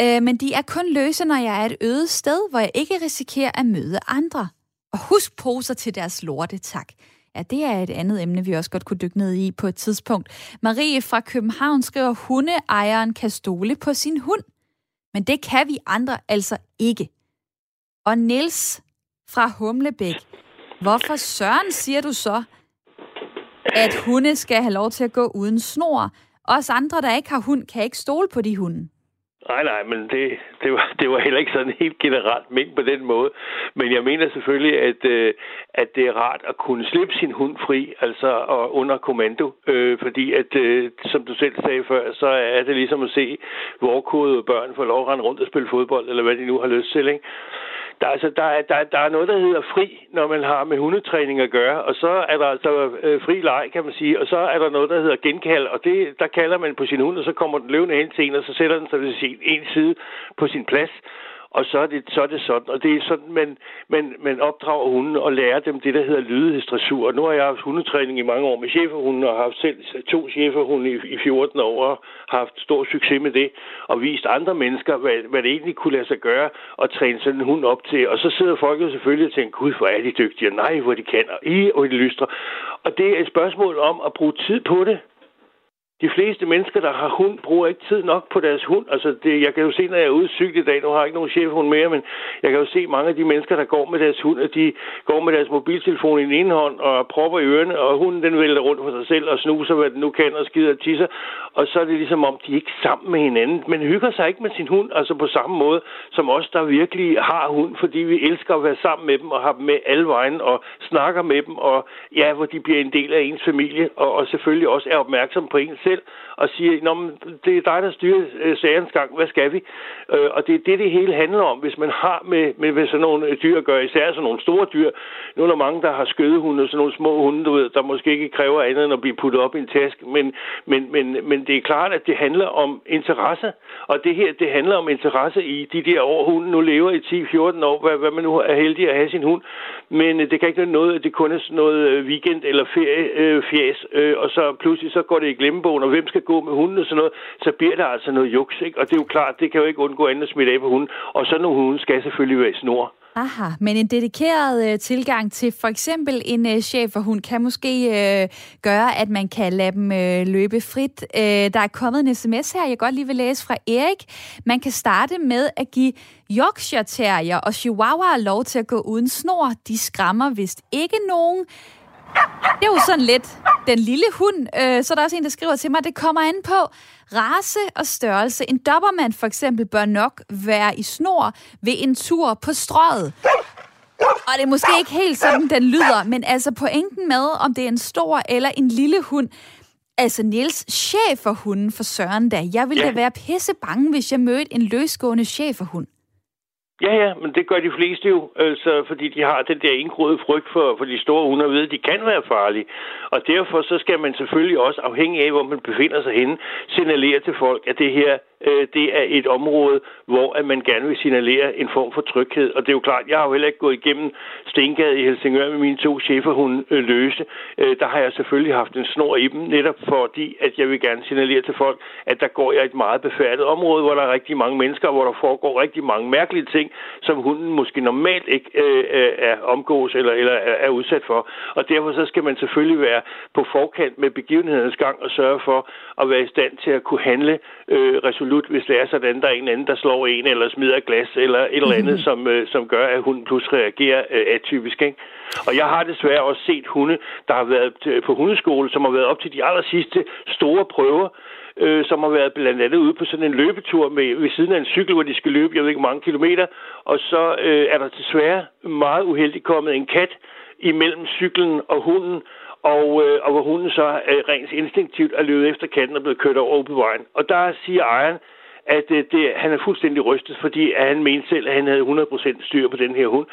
Speaker 1: øh, men de er kun løse, når jeg er et øde sted, hvor jeg ikke risikerer at møde andre. Og husk poser til deres lorte, tak. Ja, det er et andet emne, vi også godt kunne dykke ned i på et tidspunkt. Marie fra København skriver, hundeejeren kan stole på sin hund. Men det kan vi andre altså ikke. Og Niels fra Humlebæk, hvorfor søren siger du så, at hunde skal have lov til at gå uden snor? Os andre, der ikke har hund, kan ikke stole på de hunde.
Speaker 7: Nej, nej, men det, det, var, det var heller ikke sådan helt generelt ment på den måde. Men jeg mener selvfølgelig, at, øh, at det er rart at kunne slippe sin hund fri, altså og under kommando. Øh, fordi at, øh, som du selv sagde før, så er det ligesom at se vorkodede børn få lov at rende rundt og spille fodbold, eller hvad de nu har lyst til. Ikke? Der, altså, der, er, der, der er noget, der hedder fri, når man har med hundetræning at gøre, og så er der altså øh, fri leg, kan man sige, og så er der noget, der hedder genkald, og det, der kalder man på sin hund, og så kommer den løvende hen til en, og så sætter den sig ved sin en side på sin plads, og så er det, så er det sådan. Og det er sådan, man, man, man opdrager hunden og lærer dem det, der hedder lydighedsdressur. Og nu har jeg haft hundetræning i mange år med cheferhunden, og har haft selv to cheferhunde i, i 14 år, og har haft stor succes med det, og vist andre mennesker, hvad, hvad det egentlig kunne lade sig gøre, at træne sådan en hund op til. Og så sidder folk jo selvfølgelig og tænker, gud, hvor er de dygtige, og nej, hvor de kan, og i, og de lystre. Og det er et spørgsmål om at bruge tid på det. De fleste mennesker, der har hund, bruger ikke tid nok på deres hund. Altså, det, jeg kan jo se, når jeg er ude sygt i dag, nu har jeg ikke nogen chefhund mere, men jeg kan jo se mange af de mennesker, der går med deres hund, at de går med deres mobiltelefon i den ene hånd og propper i ørerne, og hunden den vælter rundt for sig selv og snuser, hvad den nu kan, og skider og tisser. Og så er det ligesom om, de er ikke sammen med hinanden, men hygger sig ikke med sin hund, altså på samme måde som os, der virkelig har hund, fordi vi elsker at være sammen med dem og have dem med alle vejen og snakker med dem, og ja, hvor de bliver en del af ens familie, og, og selvfølgelig også er opmærksom på en selv selv og siger, Nå, det er dig, der styrer øh, sagens gang, hvad skal vi? Øh, og det er det, det hele handler om, hvis man har med, med, med sådan nogle øh, dyr at gøre, især sådan nogle store dyr. Nu er der mange, der har skødehunde, sådan nogle små hunde, du ved, der måske ikke kræver andet end at blive puttet op i en task, men, men, men, men det er klart, at det handler om interesse, og det her, det handler om interesse i de der år, hunden nu lever i 10-14 år, hvad, hvad man nu er heldig at have sin hund, men øh, det kan ikke være noget, at det kun er sådan noget øh, weekend eller ferie, øh, fjæs, øh, og så pludselig så går det i glemmebogen, og hvem skal gå med hunden og sådan noget, så bliver der altså noget juks, ikke? Og det er jo klart, det kan jo ikke undgå andet at smitte af på hunden. Og så nogle hunde skal selvfølgelig være i snor.
Speaker 1: Aha, men en dedikeret øh, tilgang til for eksempel en øh, chef og hun kan måske øh, gøre, at man kan lade dem øh, løbe frit. Øh, der er kommet en sms her, jeg godt lige vil læse fra Erik. Man kan starte med at give Yorkshire Terrier og Chihuahua lov til at gå uden snor. De skræmmer vist ikke nogen. Det er jo sådan lidt den lille hund. Øh, så er der også en, der skriver til mig, det kommer an på race og størrelse. En dobbermand for eksempel bør nok være i snor ved en tur på strøget. Og det er måske ikke helt sådan, den lyder, men altså pointen med, om det er en stor eller en lille hund, Altså Niels, chef for hunden for Søren da. Jeg ville ja. da være pisse bange, hvis jeg mødte en løsgående chef for hund.
Speaker 7: Ja, ja, men det gør de fleste jo, altså, fordi de har den der indgroede frygt for, for de store hunde, ved, at de kan være farlige. Og derfor så skal man selvfølgelig også, afhængig af, hvor man befinder sig henne, signalere til folk, at det her øh, det er et område, hvor at man gerne vil signalere en form for tryghed. Og det er jo klart, jeg har jo heller ikke gået igennem Stengade i Helsingør med mine to cheferhunde øh, løse. Øh, der har jeg selvfølgelig haft en snor i dem, netop fordi, at jeg vil gerne signalere til folk, at der går jeg et meget befærdet område, hvor der er rigtig mange mennesker, hvor der foregår rigtig mange mærkelige ting, som hunden måske normalt ikke øh, øh er omgås eller, eller er udsat for. Og derfor så skal man selvfølgelig være på forkant med begivenhedens gang og sørge for at være i stand til at kunne handle øh, resolut, hvis det er sådan, der er en anden, der slår en eller smider glas eller et eller andet, mm. som, øh, som gør, at hunden pludselig reagerer øh, atypisk. Ikke? Og jeg har desværre også set hunde, der har været på hundeskole, som har været op til de aller sidste store prøver, øh, som har været blandt andet ude på sådan en løbetur med, ved siden af en cykel, hvor de skal løbe, jeg ved ikke, mange kilometer, og så øh, er der desværre meget uheldigt kommet en kat imellem cyklen og hunden, og, øh, og hvor hunden så øh, rent instinktivt er løbet efter katten og blevet kørt over på vejen. Og der siger ejeren, at øh, det, han er fuldstændig rystet, fordi at han mente selv, at han havde 100% styr på den her hund.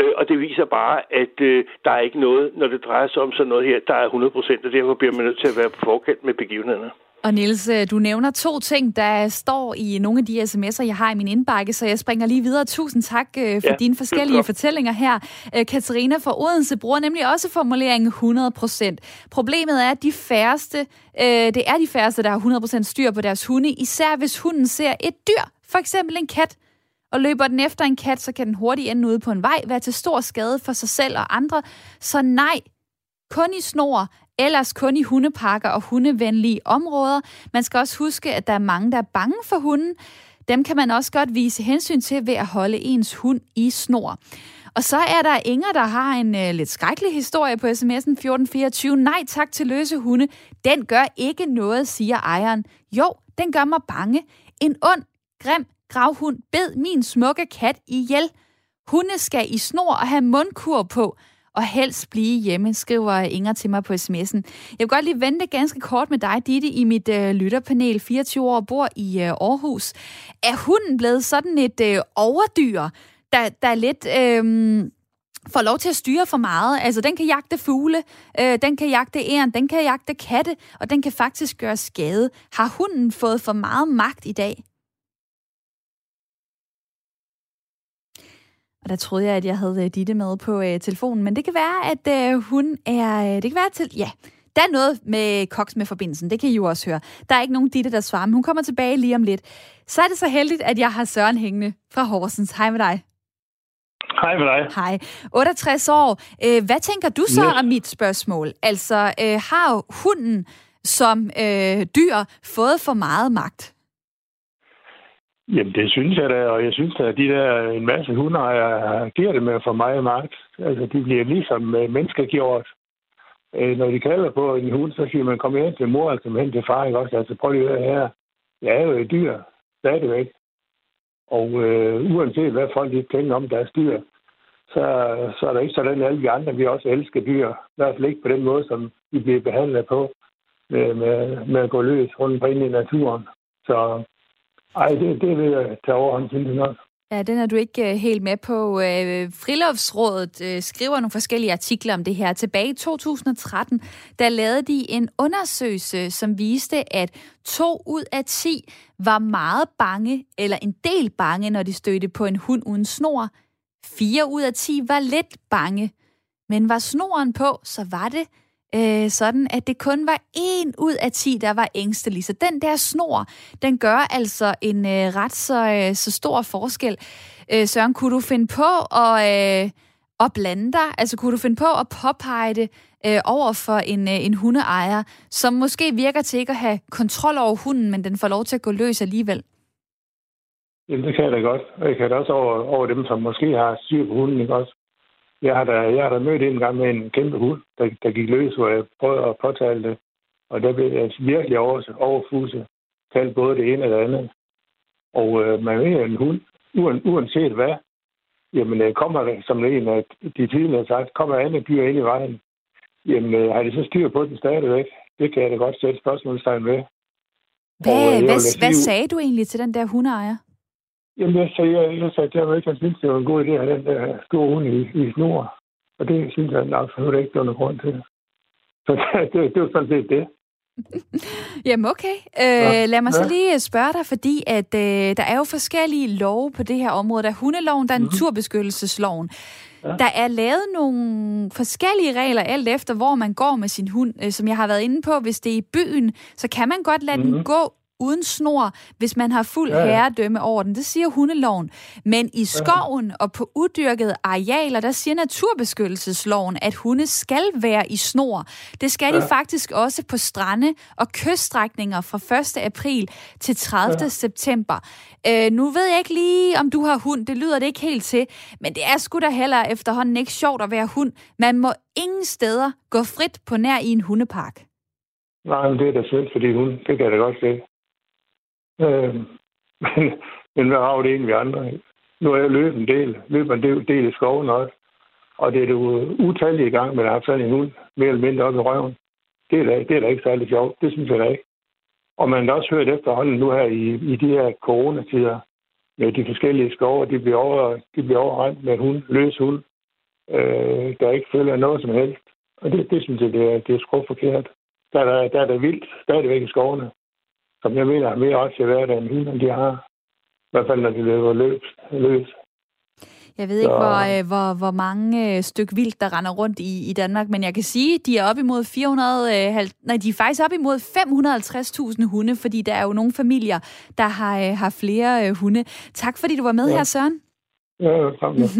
Speaker 7: Øh, og det viser bare, at øh, der er ikke noget, når det drejer sig om sådan noget her, der er 100%, og derfor bliver man nødt til at være på forkant med begivenhederne.
Speaker 1: Og Niels, øh, du nævner to ting, der står i nogle af de sms'er, jeg har i min indbakke, så jeg springer lige videre. Tusind tak øh, for ja, dine forskellige fortællinger her. Øh, Katarina fra Odense bruger nemlig også formuleringen 100%. Problemet er, at de færreste, det er de færreste, der har 100% styr på deres hunde, især hvis hunden ser et dyr, for eksempel en kat, og løber den efter en kat, så kan den hurtigt ende ude på en vej, være til stor skade for sig selv og andre. Så nej, kun i snor ellers kun i hundeparker og hundevenlige områder. Man skal også huske, at der er mange, der er bange for hunden. Dem kan man også godt vise hensyn til ved at holde ens hund i snor. Og så er der Inger, der har en øh, lidt skrækkelig historie på sms'en 1424. Nej tak til løse hunde. Den gør ikke noget, siger ejeren. Jo, den gør mig bange. En ond, grim gravhund bed min smukke kat ihjel. Hunde skal i snor og have mundkur på og helst blive hjemme, skriver Inger til mig på sms'en. Jeg vil godt lige vente ganske kort med dig, Ditte, i mit øh, lytterpanel. 24 år bor i øh, Aarhus. Er hunden blevet sådan et øh, overdyr, der, der lidt... Øh, får lov til at styre for meget. Altså, den kan jagte fugle, øh, den kan jagte æren, den kan jagte katte, og den kan faktisk gøre skade. Har hunden fået for meget magt i dag? Og der troede jeg, at jeg havde øh, Ditte med på øh, telefonen, men det kan være, at øh, hun er... Øh, det kan være til... Ja, der er noget med koks med forbindelsen, det kan I jo også høre. Der er ikke nogen Ditte, der svarer, men hun kommer tilbage lige om lidt. Så er det så heldigt, at jeg har Søren hængende fra Horsens. Hej med dig.
Speaker 8: Hej med dig.
Speaker 1: Hej. 68 år. Øh, hvad tænker du så yes. om mit spørgsmål? Altså, øh, har hunden som øh, dyr fået for meget magt?
Speaker 8: Jamen, det synes jeg da, og jeg synes at de der en masse hundeejere giver det med for meget magt. Altså, de bliver ligesom øh, mennesker gjort. Øh, når de kalder på en hund, så siger man, kom hen til mor, altså hen til far, ikke også? Altså, prøv lige at her. Jeg er jo et dyr, stadigvæk. Og øh, uanset hvad folk lige tænker om deres dyr, så, så er der ikke sådan, at alle de andre, vi også elsker dyr. I hvert fald ikke på den måde, som de bliver behandlet på, med, med, med at gå løs rundt på ind i naturen. Så Nej, det, det vil jeg tage overhånd til nok.
Speaker 1: Ja, den er du ikke øh, helt med på. Øh, Friluftsrådet øh, skriver nogle forskellige artikler om det her. Tilbage i 2013, der lavede de en undersøgelse, som viste, at to ud af ti var meget bange, eller en del bange, når de stødte på en hund uden snor. Fire ud af ti var lidt bange. Men var snoren på, så var det øh, sådan, at det kun var en ud af 10, der var ængstelig. Så den der snor, den gør altså en øh, ret så, øh, så stor forskel. Øh, Søren, kunne du finde på at, øh, at blande dig? Altså, kunne du finde på at påpege det øh, over for en, øh, en hundeejer, som måske virker til ikke at have kontrol over hunden, men den får lov til at gå løs alligevel?
Speaker 8: Jamen, det kan jeg da godt. Og jeg kan da også over, over dem, som måske har styr på hunden, ikke også? Jeg har da, jeg har da mødt en gang med en kæmpe hund, der, der gik løs, hvor jeg prøvede at påtale det. Og der blev jeg virkelig over, overfuset. Talt både det ene og det andet. Og øh, man ved, en hund, uanset hvad, jamen øh, kommer som en af de tidligere har sagt, kommer andet dyr ind i vejen, jamen øh, har de så styr på den stadigvæk? Det kan jeg da godt sætte spørgsmålstegn ved.
Speaker 1: Hvad, og, øh, hvad, sige, hvad sagde du egentlig til den der hundeejer?
Speaker 8: Jamen, jeg sagde, jeg, jeg sagde dermed ikke, at jeg synes, det var en god idé at have den der store hund i, i snor. Og det synes jeg absolut ikke, der var grund til. Så det, det, det var sådan set det.
Speaker 1: Jamen okay. Øh, ja. Lad mig ja. så lige spørge dig, fordi at øh, der er jo forskellige love på det her område. Der er hundeloven, der er mm-hmm. naturbeskyttelsesloven. Ja. Der er lavet nogle forskellige regler alt efter, hvor man går med sin hund. Øh, som jeg har været inde på, hvis det er i byen, så kan man godt lade mm-hmm. den gå uden snor, hvis man har fuld ja, ja. herredømme over den. Det siger hundeloven. Men i skoven og på uddyrkede arealer, der siger naturbeskyttelsesloven, at hunde skal være i snor. Det skal ja. de faktisk også på strande og kyststrækninger fra 1. april til 30. Ja. september. Øh, nu ved jeg ikke lige, om du har hund. Det lyder det ikke helt til. Men det er sgu da heller efterhånden ikke sjovt at være hund. Man må ingen steder gå frit på nær i en hundepark.
Speaker 8: Nej, men det er da synd, fordi hun, det kan da godt se. Øh, men, men hvad har det egentlig andre? Nu er jeg løbet en del. løber en del, del i skoven også. Og det er det utallige gang, men har haft sådan en hund mere eller mindre op i røven. Det er da, det er da ikke særlig sjovt. Det synes jeg da ikke. Og man har også hørt efterhånden nu her i, i de her coronatider, med de forskellige skove, de bliver, over, de bliver overrendt med hund, løs hund, øh, der ikke følger noget som helst. Og det, det synes jeg, det er, det er skruet forkert. Der er der, der er der vildt stadigvæk i skovene som jeg mener er mere også i hverdagen, end de har. I hvert fald, når de løber løs. løs.
Speaker 1: Jeg ved ikke, hvor, øh, hvor, hvor mange øh, styk vildt, der render rundt i, i Danmark, men jeg kan sige, at de er op imod 400, øh, nej, de er faktisk op imod 550.000 hunde, fordi der er jo nogle familier, der har, har flere hunde. Tak fordi du var med ja. her, Søren.
Speaker 8: Ja,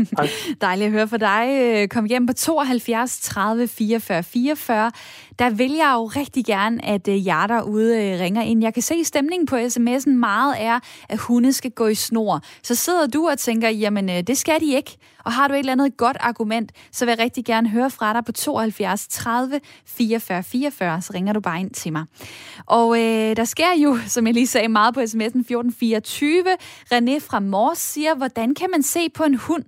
Speaker 1: Dejligt at høre fra dig. Kom hjem på 72 30 44 44 der vil jeg jo rigtig gerne, at øh, jer derude øh, ringer ind. Jeg kan se stemningen på sms'en meget er, at hunde skal gå i snor. Så sidder du og tænker, jamen øh, det skal de ikke. Og har du et eller andet godt argument, så vil jeg rigtig gerne høre fra dig på 72 30 44 44, så ringer du bare ind til mig. Og øh, der sker jo, som jeg lige sagde, meget på sms'en 1424. René fra Mors siger, hvordan kan man se på en hund,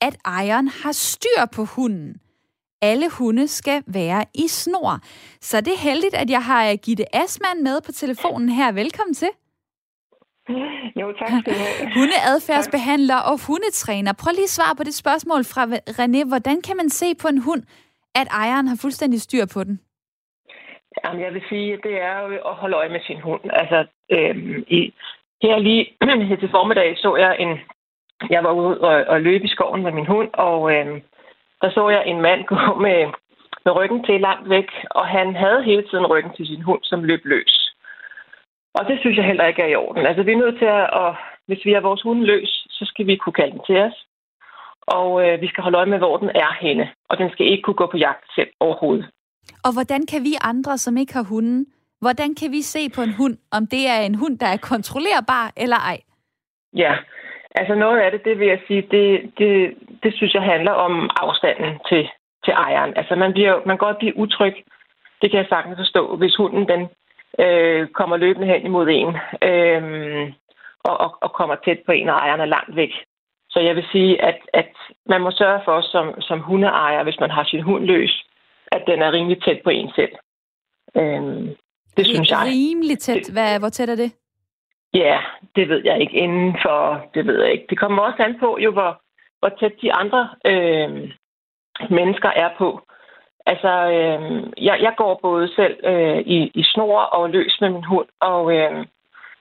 Speaker 1: at ejeren har styr på hunden? alle hunde skal være i snor. Så det er heldigt, at jeg har øh, Gitte Asman med på telefonen her. Velkommen til.
Speaker 9: Jo, tak skal du have.
Speaker 1: Hundeadfærdsbehandler og hundetræner. Prøv lige at svare på det spørgsmål fra René. Hvordan kan man se på en hund, at ejeren har fuldstændig styr på den?
Speaker 9: Jamen, jeg vil sige, at det er jo at holde øje med sin hund. Altså, øhm, i, her lige her til formiddag så jeg en... Jeg var ude og, og løbe i skoven med min hund, og øhm, der så jeg en mand gå med, med ryggen til langt væk, og han havde hele tiden ryggen til sin hund, som løb løs. Og det synes jeg heller ikke er i orden. Altså, vi er nødt til at, og hvis vi har vores hund løs, så skal vi kunne kalde den til os. Og øh, vi skal holde øje med, hvor den er henne. Og den skal ikke kunne gå på jagt selv overhovedet.
Speaker 1: Og hvordan kan vi andre, som ikke har hunden, hvordan kan vi se på en hund, om det er en hund, der er kontrollerbar eller ej?
Speaker 9: Ja, Altså noget af det, det vil jeg sige, det, det, det synes jeg handler om afstanden til, til ejeren. Altså man, bliver, man kan godt blive utryg, det kan jeg sagtens forstå, hvis hunden den øh, kommer løbende hen imod en øh, og, og, og kommer tæt på en, og ejeren er langt væk. Så jeg vil sige, at, at man må sørge for som, som hundeejer, hvis man har sin hund løs, at den er rimelig tæt på en selv. Øh, det synes jeg.
Speaker 1: Rimelig tæt? Hvad, hvor tæt er det?
Speaker 9: Ja, det ved jeg ikke. Inden for, det ved jeg ikke. Det kommer også an på, jo, hvor, hvor tæt de andre øh, mennesker er på. Altså, øh, jeg, jeg går både selv øh, i, i snor og løs med min hund, og øh,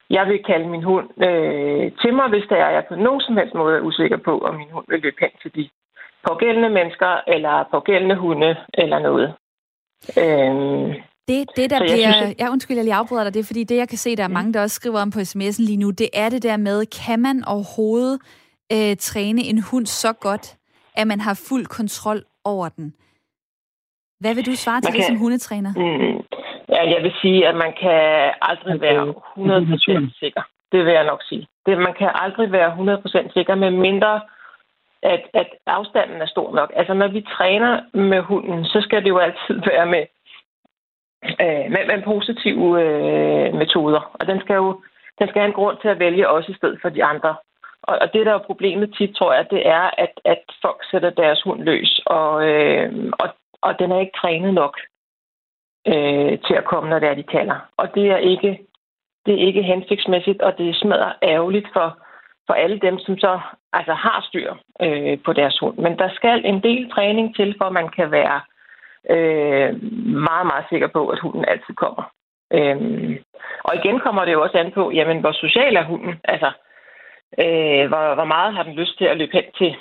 Speaker 9: jeg vil kalde min hund øh, til mig, hvis der er, jeg på nogen som helst måde er usikker på, om min hund vil løbe hen til de pågældende mennesker, eller pågældende hunde, eller noget. Øh,
Speaker 1: det, det der bliver... Synes, jeg undskyld, jeg lige afbryder dig. Det er fordi, det jeg kan se, der er mange, der også skriver om på sms'en lige nu, det er det der med, kan man overhovedet øh, træne en hund så godt, at man har fuld kontrol over den. Hvad vil du svare til kan, det som hundetræner? Mm,
Speaker 9: ja, jeg vil sige, at man kan aldrig være 100% sikker. Det vil jeg nok sige. Det, man kan aldrig være 100% sikker, med mindre at, at afstanden er stor nok. Altså, når vi træner med hunden, så skal det jo altid være med, øh, med, med positive øh, metoder. Og den skal jo den skal have en grund til at vælge os i stedet for de andre. Og, og det, der er problemet tit, tror jeg, det er, at, at folk sætter deres hund løs, og, øh, og, og den er ikke trænet nok øh, til at komme, når det er, de kalder. Og det er ikke, det er ikke hensigtsmæssigt, og det smadrer ærgerligt for, for alle dem, som så altså, har styr øh, på deres hund. Men der skal en del træning til, for at man kan være øh, meget, meget sikker på, at hunden altid kommer. Øhm, og igen kommer det jo også an på, jamen, hvor social er hunden? Altså, øh, hvor, hvor meget har den lyst til at løbe hen til,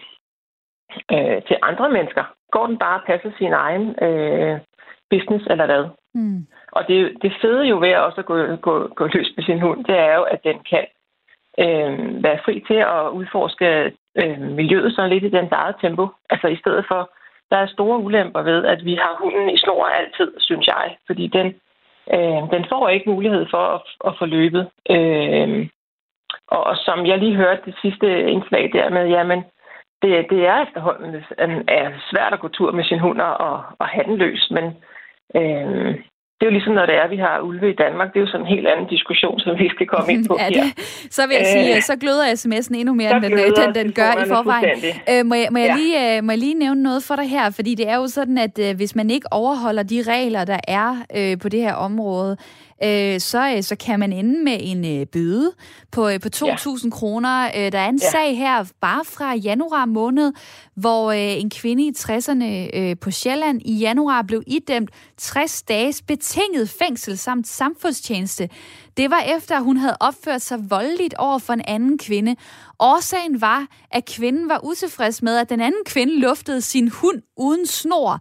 Speaker 9: øh, til andre mennesker? Går den bare og passer sin egen øh, business eller hvad? Mm. Og det, det fede jo ved også at gå, gå, gå løs med sin hund, det er jo, at den kan øh, være fri til at udforske øh, miljøet sådan lidt i dens eget tempo. Altså i stedet for, der er store ulemper ved, at vi har hunden i snor altid, synes jeg. Fordi den, øh, den får ikke mulighed for at, at få løbet. Øh, og, og som jeg lige hørte det sidste indslag der med, jamen, det, det er efterhånden er svært at gå tur med sin hund og, og have den løs, men øh, det er jo ligesom, når det er, at vi har ulve i Danmark. Det er jo sådan en helt anden diskussion, som vi skal komme ind på
Speaker 1: her. Det, så vil jeg sige, øh, så gløder sms'en endnu mere, end den, øh, den, den gør i forvejen. Øh, må, jeg, må, jeg ja. lige, øh, må jeg lige nævne noget for dig her? Fordi det er jo sådan, at øh, hvis man ikke overholder de regler, der er øh, på det her område, øh, så, øh, så kan man ende med en øh, bøde på, øh, på 2.000 ja. kroner. Øh, der er en ja. sag her bare fra januar måned, hvor øh, en kvinde i 60'erne øh, på Sjælland i januar blev idømt 60 dages betinget fængsel samt samfundstjeneste. Det var efter, at hun havde opført sig voldeligt over for en anden kvinde. Årsagen var, at kvinden var utilfreds med, at den anden kvinde luftede sin hund uden snor.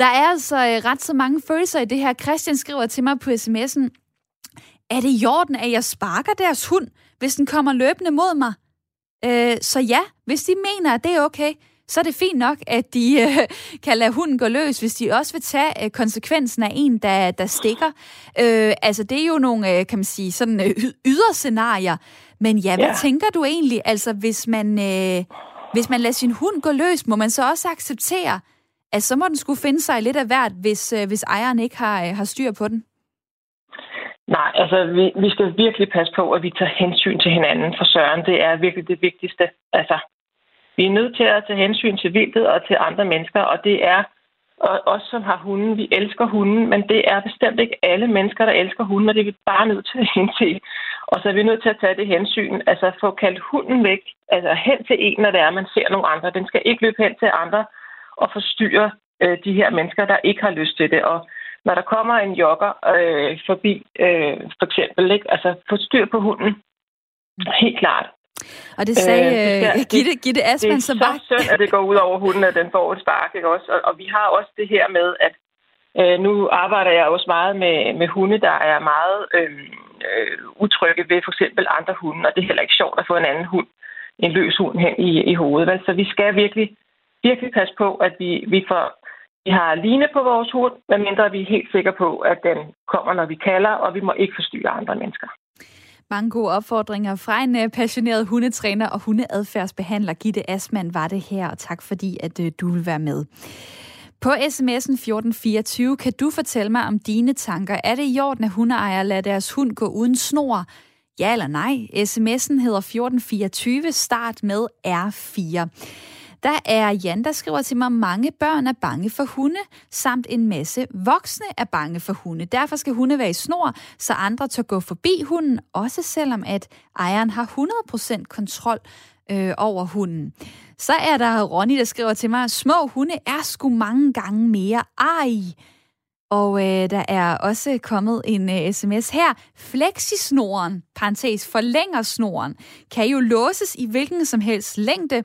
Speaker 1: Der er altså øh, ret så mange følelser i det her. Christian skriver til mig på sms'en, er det i orden, at jeg sparker deres hund, hvis den kommer løbende mod mig? Øh, så ja, hvis de mener, at det er okay, så er det fint nok, at de øh, kan lade hunden gå løs, hvis de også vil tage øh, konsekvensen af en, der, der stikker. Øh, altså, det er jo nogle, øh, kan man sige, sådan øh, yderscenarier. Men ja, hvad ja. tænker du egentlig? Altså, hvis man, øh, hvis man lader sin hund gå løs, må man så også acceptere, at så må den skulle finde sig lidt af hvert, hvis, øh, hvis ejeren ikke har, øh, har styr på den?
Speaker 9: Nej, altså vi, vi skal virkelig passe på, at vi tager hensyn til hinanden for søren. Det er virkelig det vigtigste. Altså, vi er nødt til at tage hensyn til vildtet og til andre mennesker, og det er og os, som har hunden. Vi elsker hunden, men det er bestemt ikke alle mennesker, der elsker hunden, og det er vi bare nødt til at indse. Og så er vi nødt til at tage det hensyn, altså få kaldt hunden væk, altså hen til en, når det er, man ser nogle andre. Den skal ikke løbe hen til andre, og forstyrre øh, de her mennesker, der ikke har lyst til det. Og når der kommer en jogger øh, forbi, øh, for eksempel, ikke? altså få styr på hunden. Helt klart.
Speaker 1: Og det sagde øh, det, Gitte, Gitte Asman
Speaker 9: som var... Det er så synd, at det går ud over hunden, at den får et spark. Ikke også? Og, og vi har også det her med, at øh, nu arbejder jeg også meget med, med hunde, der er meget øh, øh, utrygge ved for eksempel andre hunde, og det er heller ikke sjovt at få en anden hund, en løs hund hen i, i hovedet. Vel? Så vi skal virkelig virkelig passe på, at vi, vi, får, vi har line på vores hund, medmindre vi er helt sikre på, at den kommer, når vi kalder, og vi må ikke forstyrre andre mennesker.
Speaker 1: Mange gode opfordringer fra en øh, passioneret hundetræner og hundeadfærdsbehandler. Gitte Asman var det her, og tak fordi, at øh, du vil være med. På sms'en 1424 kan du fortælle mig om dine tanker. Er det i orden, at hundeejere lader deres hund gå uden snor? Ja eller nej? SMS'en hedder 1424, start med R4. Der er Jan, der skriver til mig, mange børn er bange for hunde, samt en masse voksne er bange for hunde. Derfor skal hunde være i snor, så andre tør gå forbi hunden, også selvom at ejeren har 100% kontrol øh, over hunden. Så er der Ronny, der skriver til mig, små hunde er sgu mange gange mere ej. Og øh, der er også kommet en øh, sms her. Flexisnoren, parentes forlænger snoren, kan jo låses i hvilken som helst længde,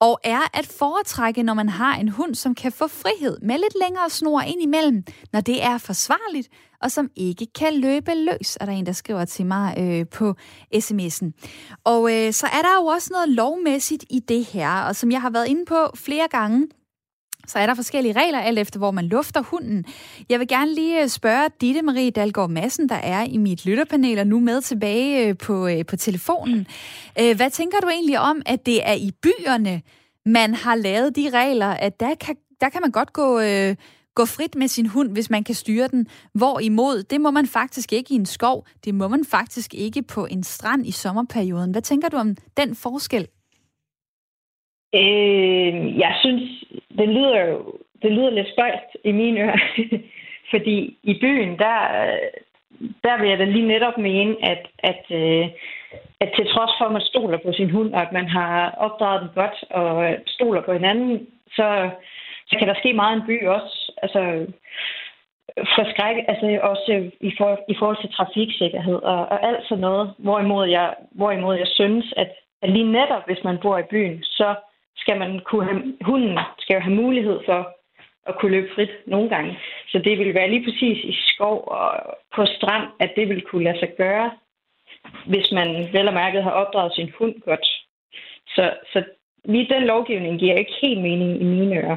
Speaker 1: og er at foretrække, når man har en hund, som kan få frihed med lidt længere snor ind imellem, når det er forsvarligt, og som ikke kan løbe løs, er der en, der skriver til mig øh, på sms'en. Og øh, så er der jo også noget lovmæssigt i det her, og som jeg har været inde på flere gange, så er der forskellige regler, alt efter hvor man lufter hunden. Jeg vil gerne lige øh, spørge Ditte Marie Dalgaard Madsen, der er i mit lytterpanel og nu med tilbage øh, på, øh, på telefonen. Hvad tænker du egentlig om, at det er i byerne, man har lavet de regler, at der kan, der kan man godt gå, øh, gå frit med sin hund, hvis man kan styre den. Hvorimod, det må man faktisk ikke i en skov. Det må man faktisk ikke på en strand i sommerperioden. Hvad tænker du om den forskel?
Speaker 3: Øh, jeg synes, det lyder jo det lyder lidt spøjst i mine ører. Fordi i byen, der, der vil jeg da lige netop mene, at, at, øh, at til trods for, at man stoler på sin hund, og at man har opdraget den godt og stoler på hinanden, så, så kan der ske meget i en by også. Altså, forskræk, altså også i, for, i forhold til trafiksikkerhed og, og alt sådan noget. Hvorimod jeg, hvorimod jeg synes, at, at lige netop, hvis man bor i byen, så skal man kunne have, hunden skal jo have mulighed for at kunne løbe frit nogle gange. Så det vil være lige præcis i skov og på strand, at det vil kunne lade sig gøre, hvis man vel og mærket har opdraget sin hund godt. Så, så lige den lovgivning giver ikke helt mening i mine ører.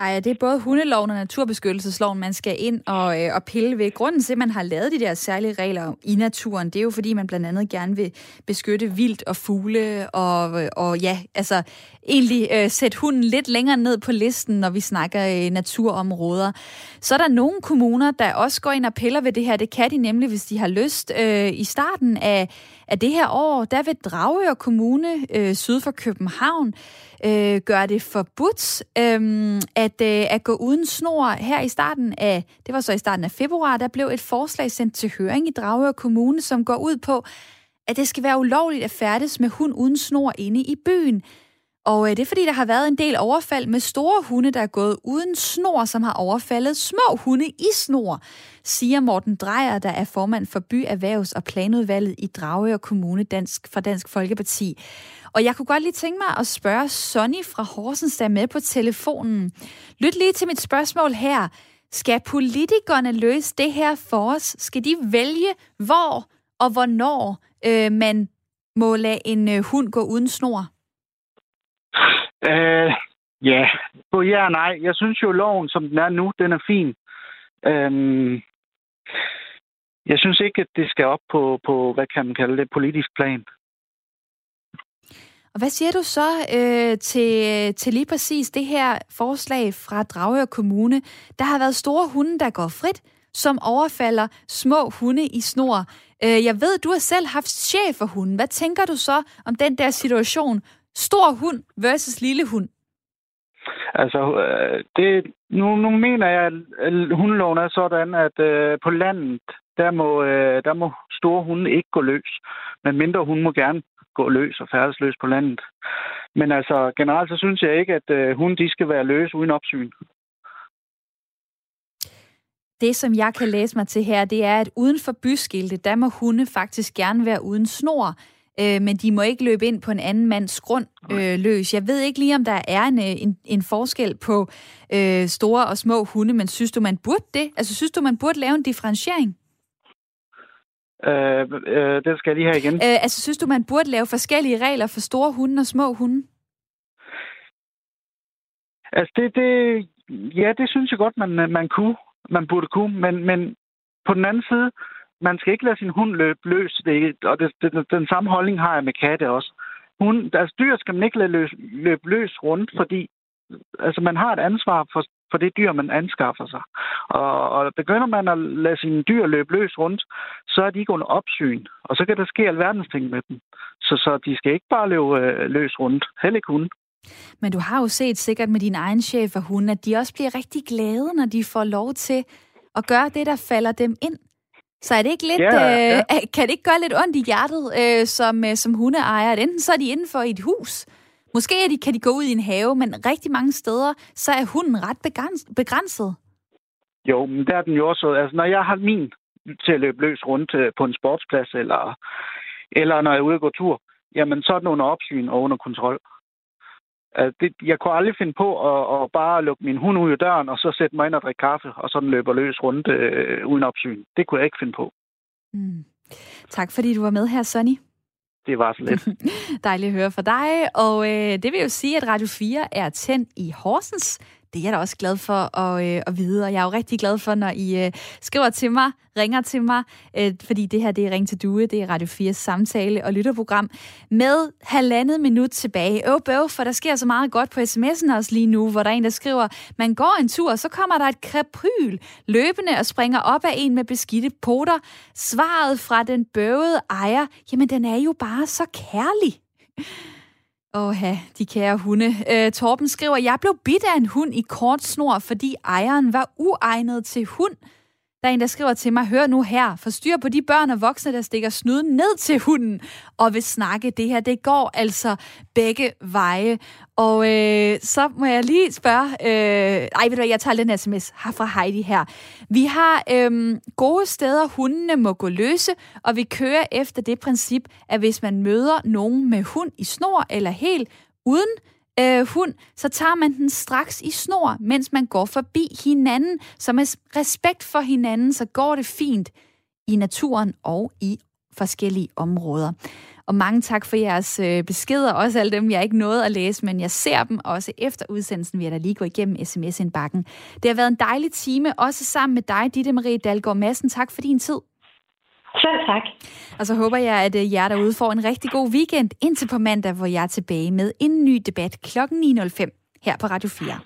Speaker 1: Ej, det er både hundeloven og naturbeskyttelsesloven, man skal ind og, øh, og pille ved. Grunden til, at man har lavet de der særlige regler i naturen, det er jo fordi, man blandt andet gerne vil beskytte vildt og fugle, og, og ja, altså egentlig øh, sætte hunden lidt længere ned på listen, når vi snakker øh, naturområder. Så er der nogle kommuner, der også går ind og piller ved det her. Det kan de nemlig, hvis de har lyst. Øh, I starten af, af det her år, der vil Dragør Kommune øh, syd for København øh, gøre det forbudt øh, at, øh, at gå uden snor. Her i starten af, det var så i starten af februar, der blev et forslag sendt til høring i Dragør Kommune, som går ud på, at det skal være ulovligt at færdes med hund uden snor inde i byen. Og øh, det er fordi, der har været en del overfald med store hunde, der er gået uden snor, som har overfaldet små hunde i snor, siger Morten Drejer, der er formand for By Erhvervs- og Planudvalget i Dragør Kommune Dansk, fra Dansk Folkeparti. Og jeg kunne godt lige tænke mig at spørge Sonny fra Horsens, der er med på telefonen. Lyt lige til mit spørgsmål her. Skal politikerne løse det her for os? Skal de vælge, hvor og hvornår øh, man må lade en øh, hund gå uden snor?
Speaker 10: Øh, ja, på ja og nej. Jeg synes jo, loven, som den er nu, den er fin. Øh, jeg synes ikke, at det skal op på, på, hvad kan man kalde det, politisk plan.
Speaker 1: Og hvad siger du så øh, til, øh, til lige præcis det her forslag fra Dragør Kommune? Der har været store hunde, der går frit, som overfalder små hunde i snor. Øh, jeg ved, du har selv haft chef for hunden. Hvad tænker du så om den der situation? Stor hund versus lille hund.
Speaker 10: Altså, øh, det, nu, nu mener jeg, at hundeloven er sådan, at øh, på landet, der må, øh, der må store hunde ikke gå løs. Men mindre hunde må gerne gå løs og færdes løs på landet. Men altså, generelt så synes jeg ikke, at øh, hunde de skal være løs uden opsyn.
Speaker 1: Det, som jeg kan læse mig til her, det er, at uden for byskilte, der må hunde faktisk gerne være uden snor, øh, men de må ikke løbe ind på en anden mands grund øh, løs. Jeg ved ikke lige, om der er en, øh, en, en forskel på øh, store og små hunde, men synes du, man burde det? Altså, synes du, man burde lave en differentiering?
Speaker 10: Øh, øh, det skal jeg lige have igen.
Speaker 1: Øh, altså, synes du, man burde lave forskellige regler for store hunde og små hunde?
Speaker 10: Altså, det, det, ja, det synes jeg godt, man, man kunne. Man burde kunne, men, men på den anden side, man skal ikke lade sin hund løbe løs. Det, og det, det, den samme holdning har jeg med katte også. Hun, altså dyr skal man ikke lade løbe løs rundt, fordi altså, man har et ansvar for, for det dyr, man anskaffer sig. Og, og begynder man at lade sine dyr løbe løs rundt, så er de ikke under opsyn. Og så kan der ske alverdens ting med dem. Så, så de skal ikke bare løbe øh, løs rundt. Heller ikke hunde.
Speaker 1: Men du har jo set sikkert med din egen chef og hunde, at de også bliver rigtig glade, når de får lov til at gøre det, der falder dem ind. Så er det ikke lidt, ja, ja. Øh, kan det ikke gøre lidt ondt i hjertet øh, som, øh, som hundeejer? At enten så er de inden for et hus, Måske er de, kan de gå ud i en have, men rigtig mange steder, så er hunden ret begrænset.
Speaker 10: Jo, men der er den jo også. Altså, når jeg har min til at løbe løs rundt øh, på en sportsplads, eller, eller når jeg er ude og gå tur, jamen så er den under opsyn og under kontrol. Altså, det, jeg kunne aldrig finde på at, at bare lukke min hund ud af døren, og så sætte mig ind og drikke kaffe, og så den løber løs rundt øh, uden opsyn. Det kunne jeg ikke finde på.
Speaker 1: Mm. Tak fordi du var med her, Sonny.
Speaker 10: Det var så lidt.
Speaker 1: Dejligt at høre fra dig. Og øh, det vil jo sige, at Radio 4 er tændt i Horsens det er jeg da også glad for at, øh, at vide, og jeg er jo rigtig glad for, når I øh, skriver til mig, ringer til mig, øh, fordi det her det er Ring til Due, det er Radio 4 samtale- og lytterprogram, med halvandet minut tilbage. Åh, bøv, for der sker så meget godt på sms'en også lige nu, hvor der er en, der skriver, man går en tur, så kommer der et krepyl løbende og springer op af en med beskidte poter. Svaret fra den bøvede ejer, jamen den er jo bare så kærlig. Åh, de kære hunde. Øh, Torben skriver, jeg blev bidt af en hund i kort snor, fordi ejeren var uegnet til hund. Der er en, der skriver til mig, hør nu her, forstyr på de børn og voksne, der stikker snuden ned til hunden og vil snakke. Det her, det går altså begge veje. Og øh, så må jeg lige spørge, øh, ej ved du hvad, jeg tager den sms her fra Heidi her. Vi har øh, gode steder, hundene må gå løse, og vi kører efter det princip, at hvis man møder nogen med hund i snor eller helt uden øh, hund, så tager man den straks i snor, mens man går forbi hinanden. Så med respekt for hinanden, så går det fint i naturen og i forskellige områder. Og mange tak for jeres øh, beskeder, også alle dem, jeg ikke nåede at læse, men jeg ser dem også efter udsendelsen, vi jeg da lige gå igennem sms-indbakken. Det har været en dejlig time, også sammen med dig, Ditte Marie Dalgaard Madsen. Tak for din tid.
Speaker 3: Selv tak.
Speaker 1: Og så håber jeg, at øh, jer derude får en rigtig god weekend indtil på mandag, hvor jeg er tilbage med en ny debat kl. 9.05 her på Radio 4.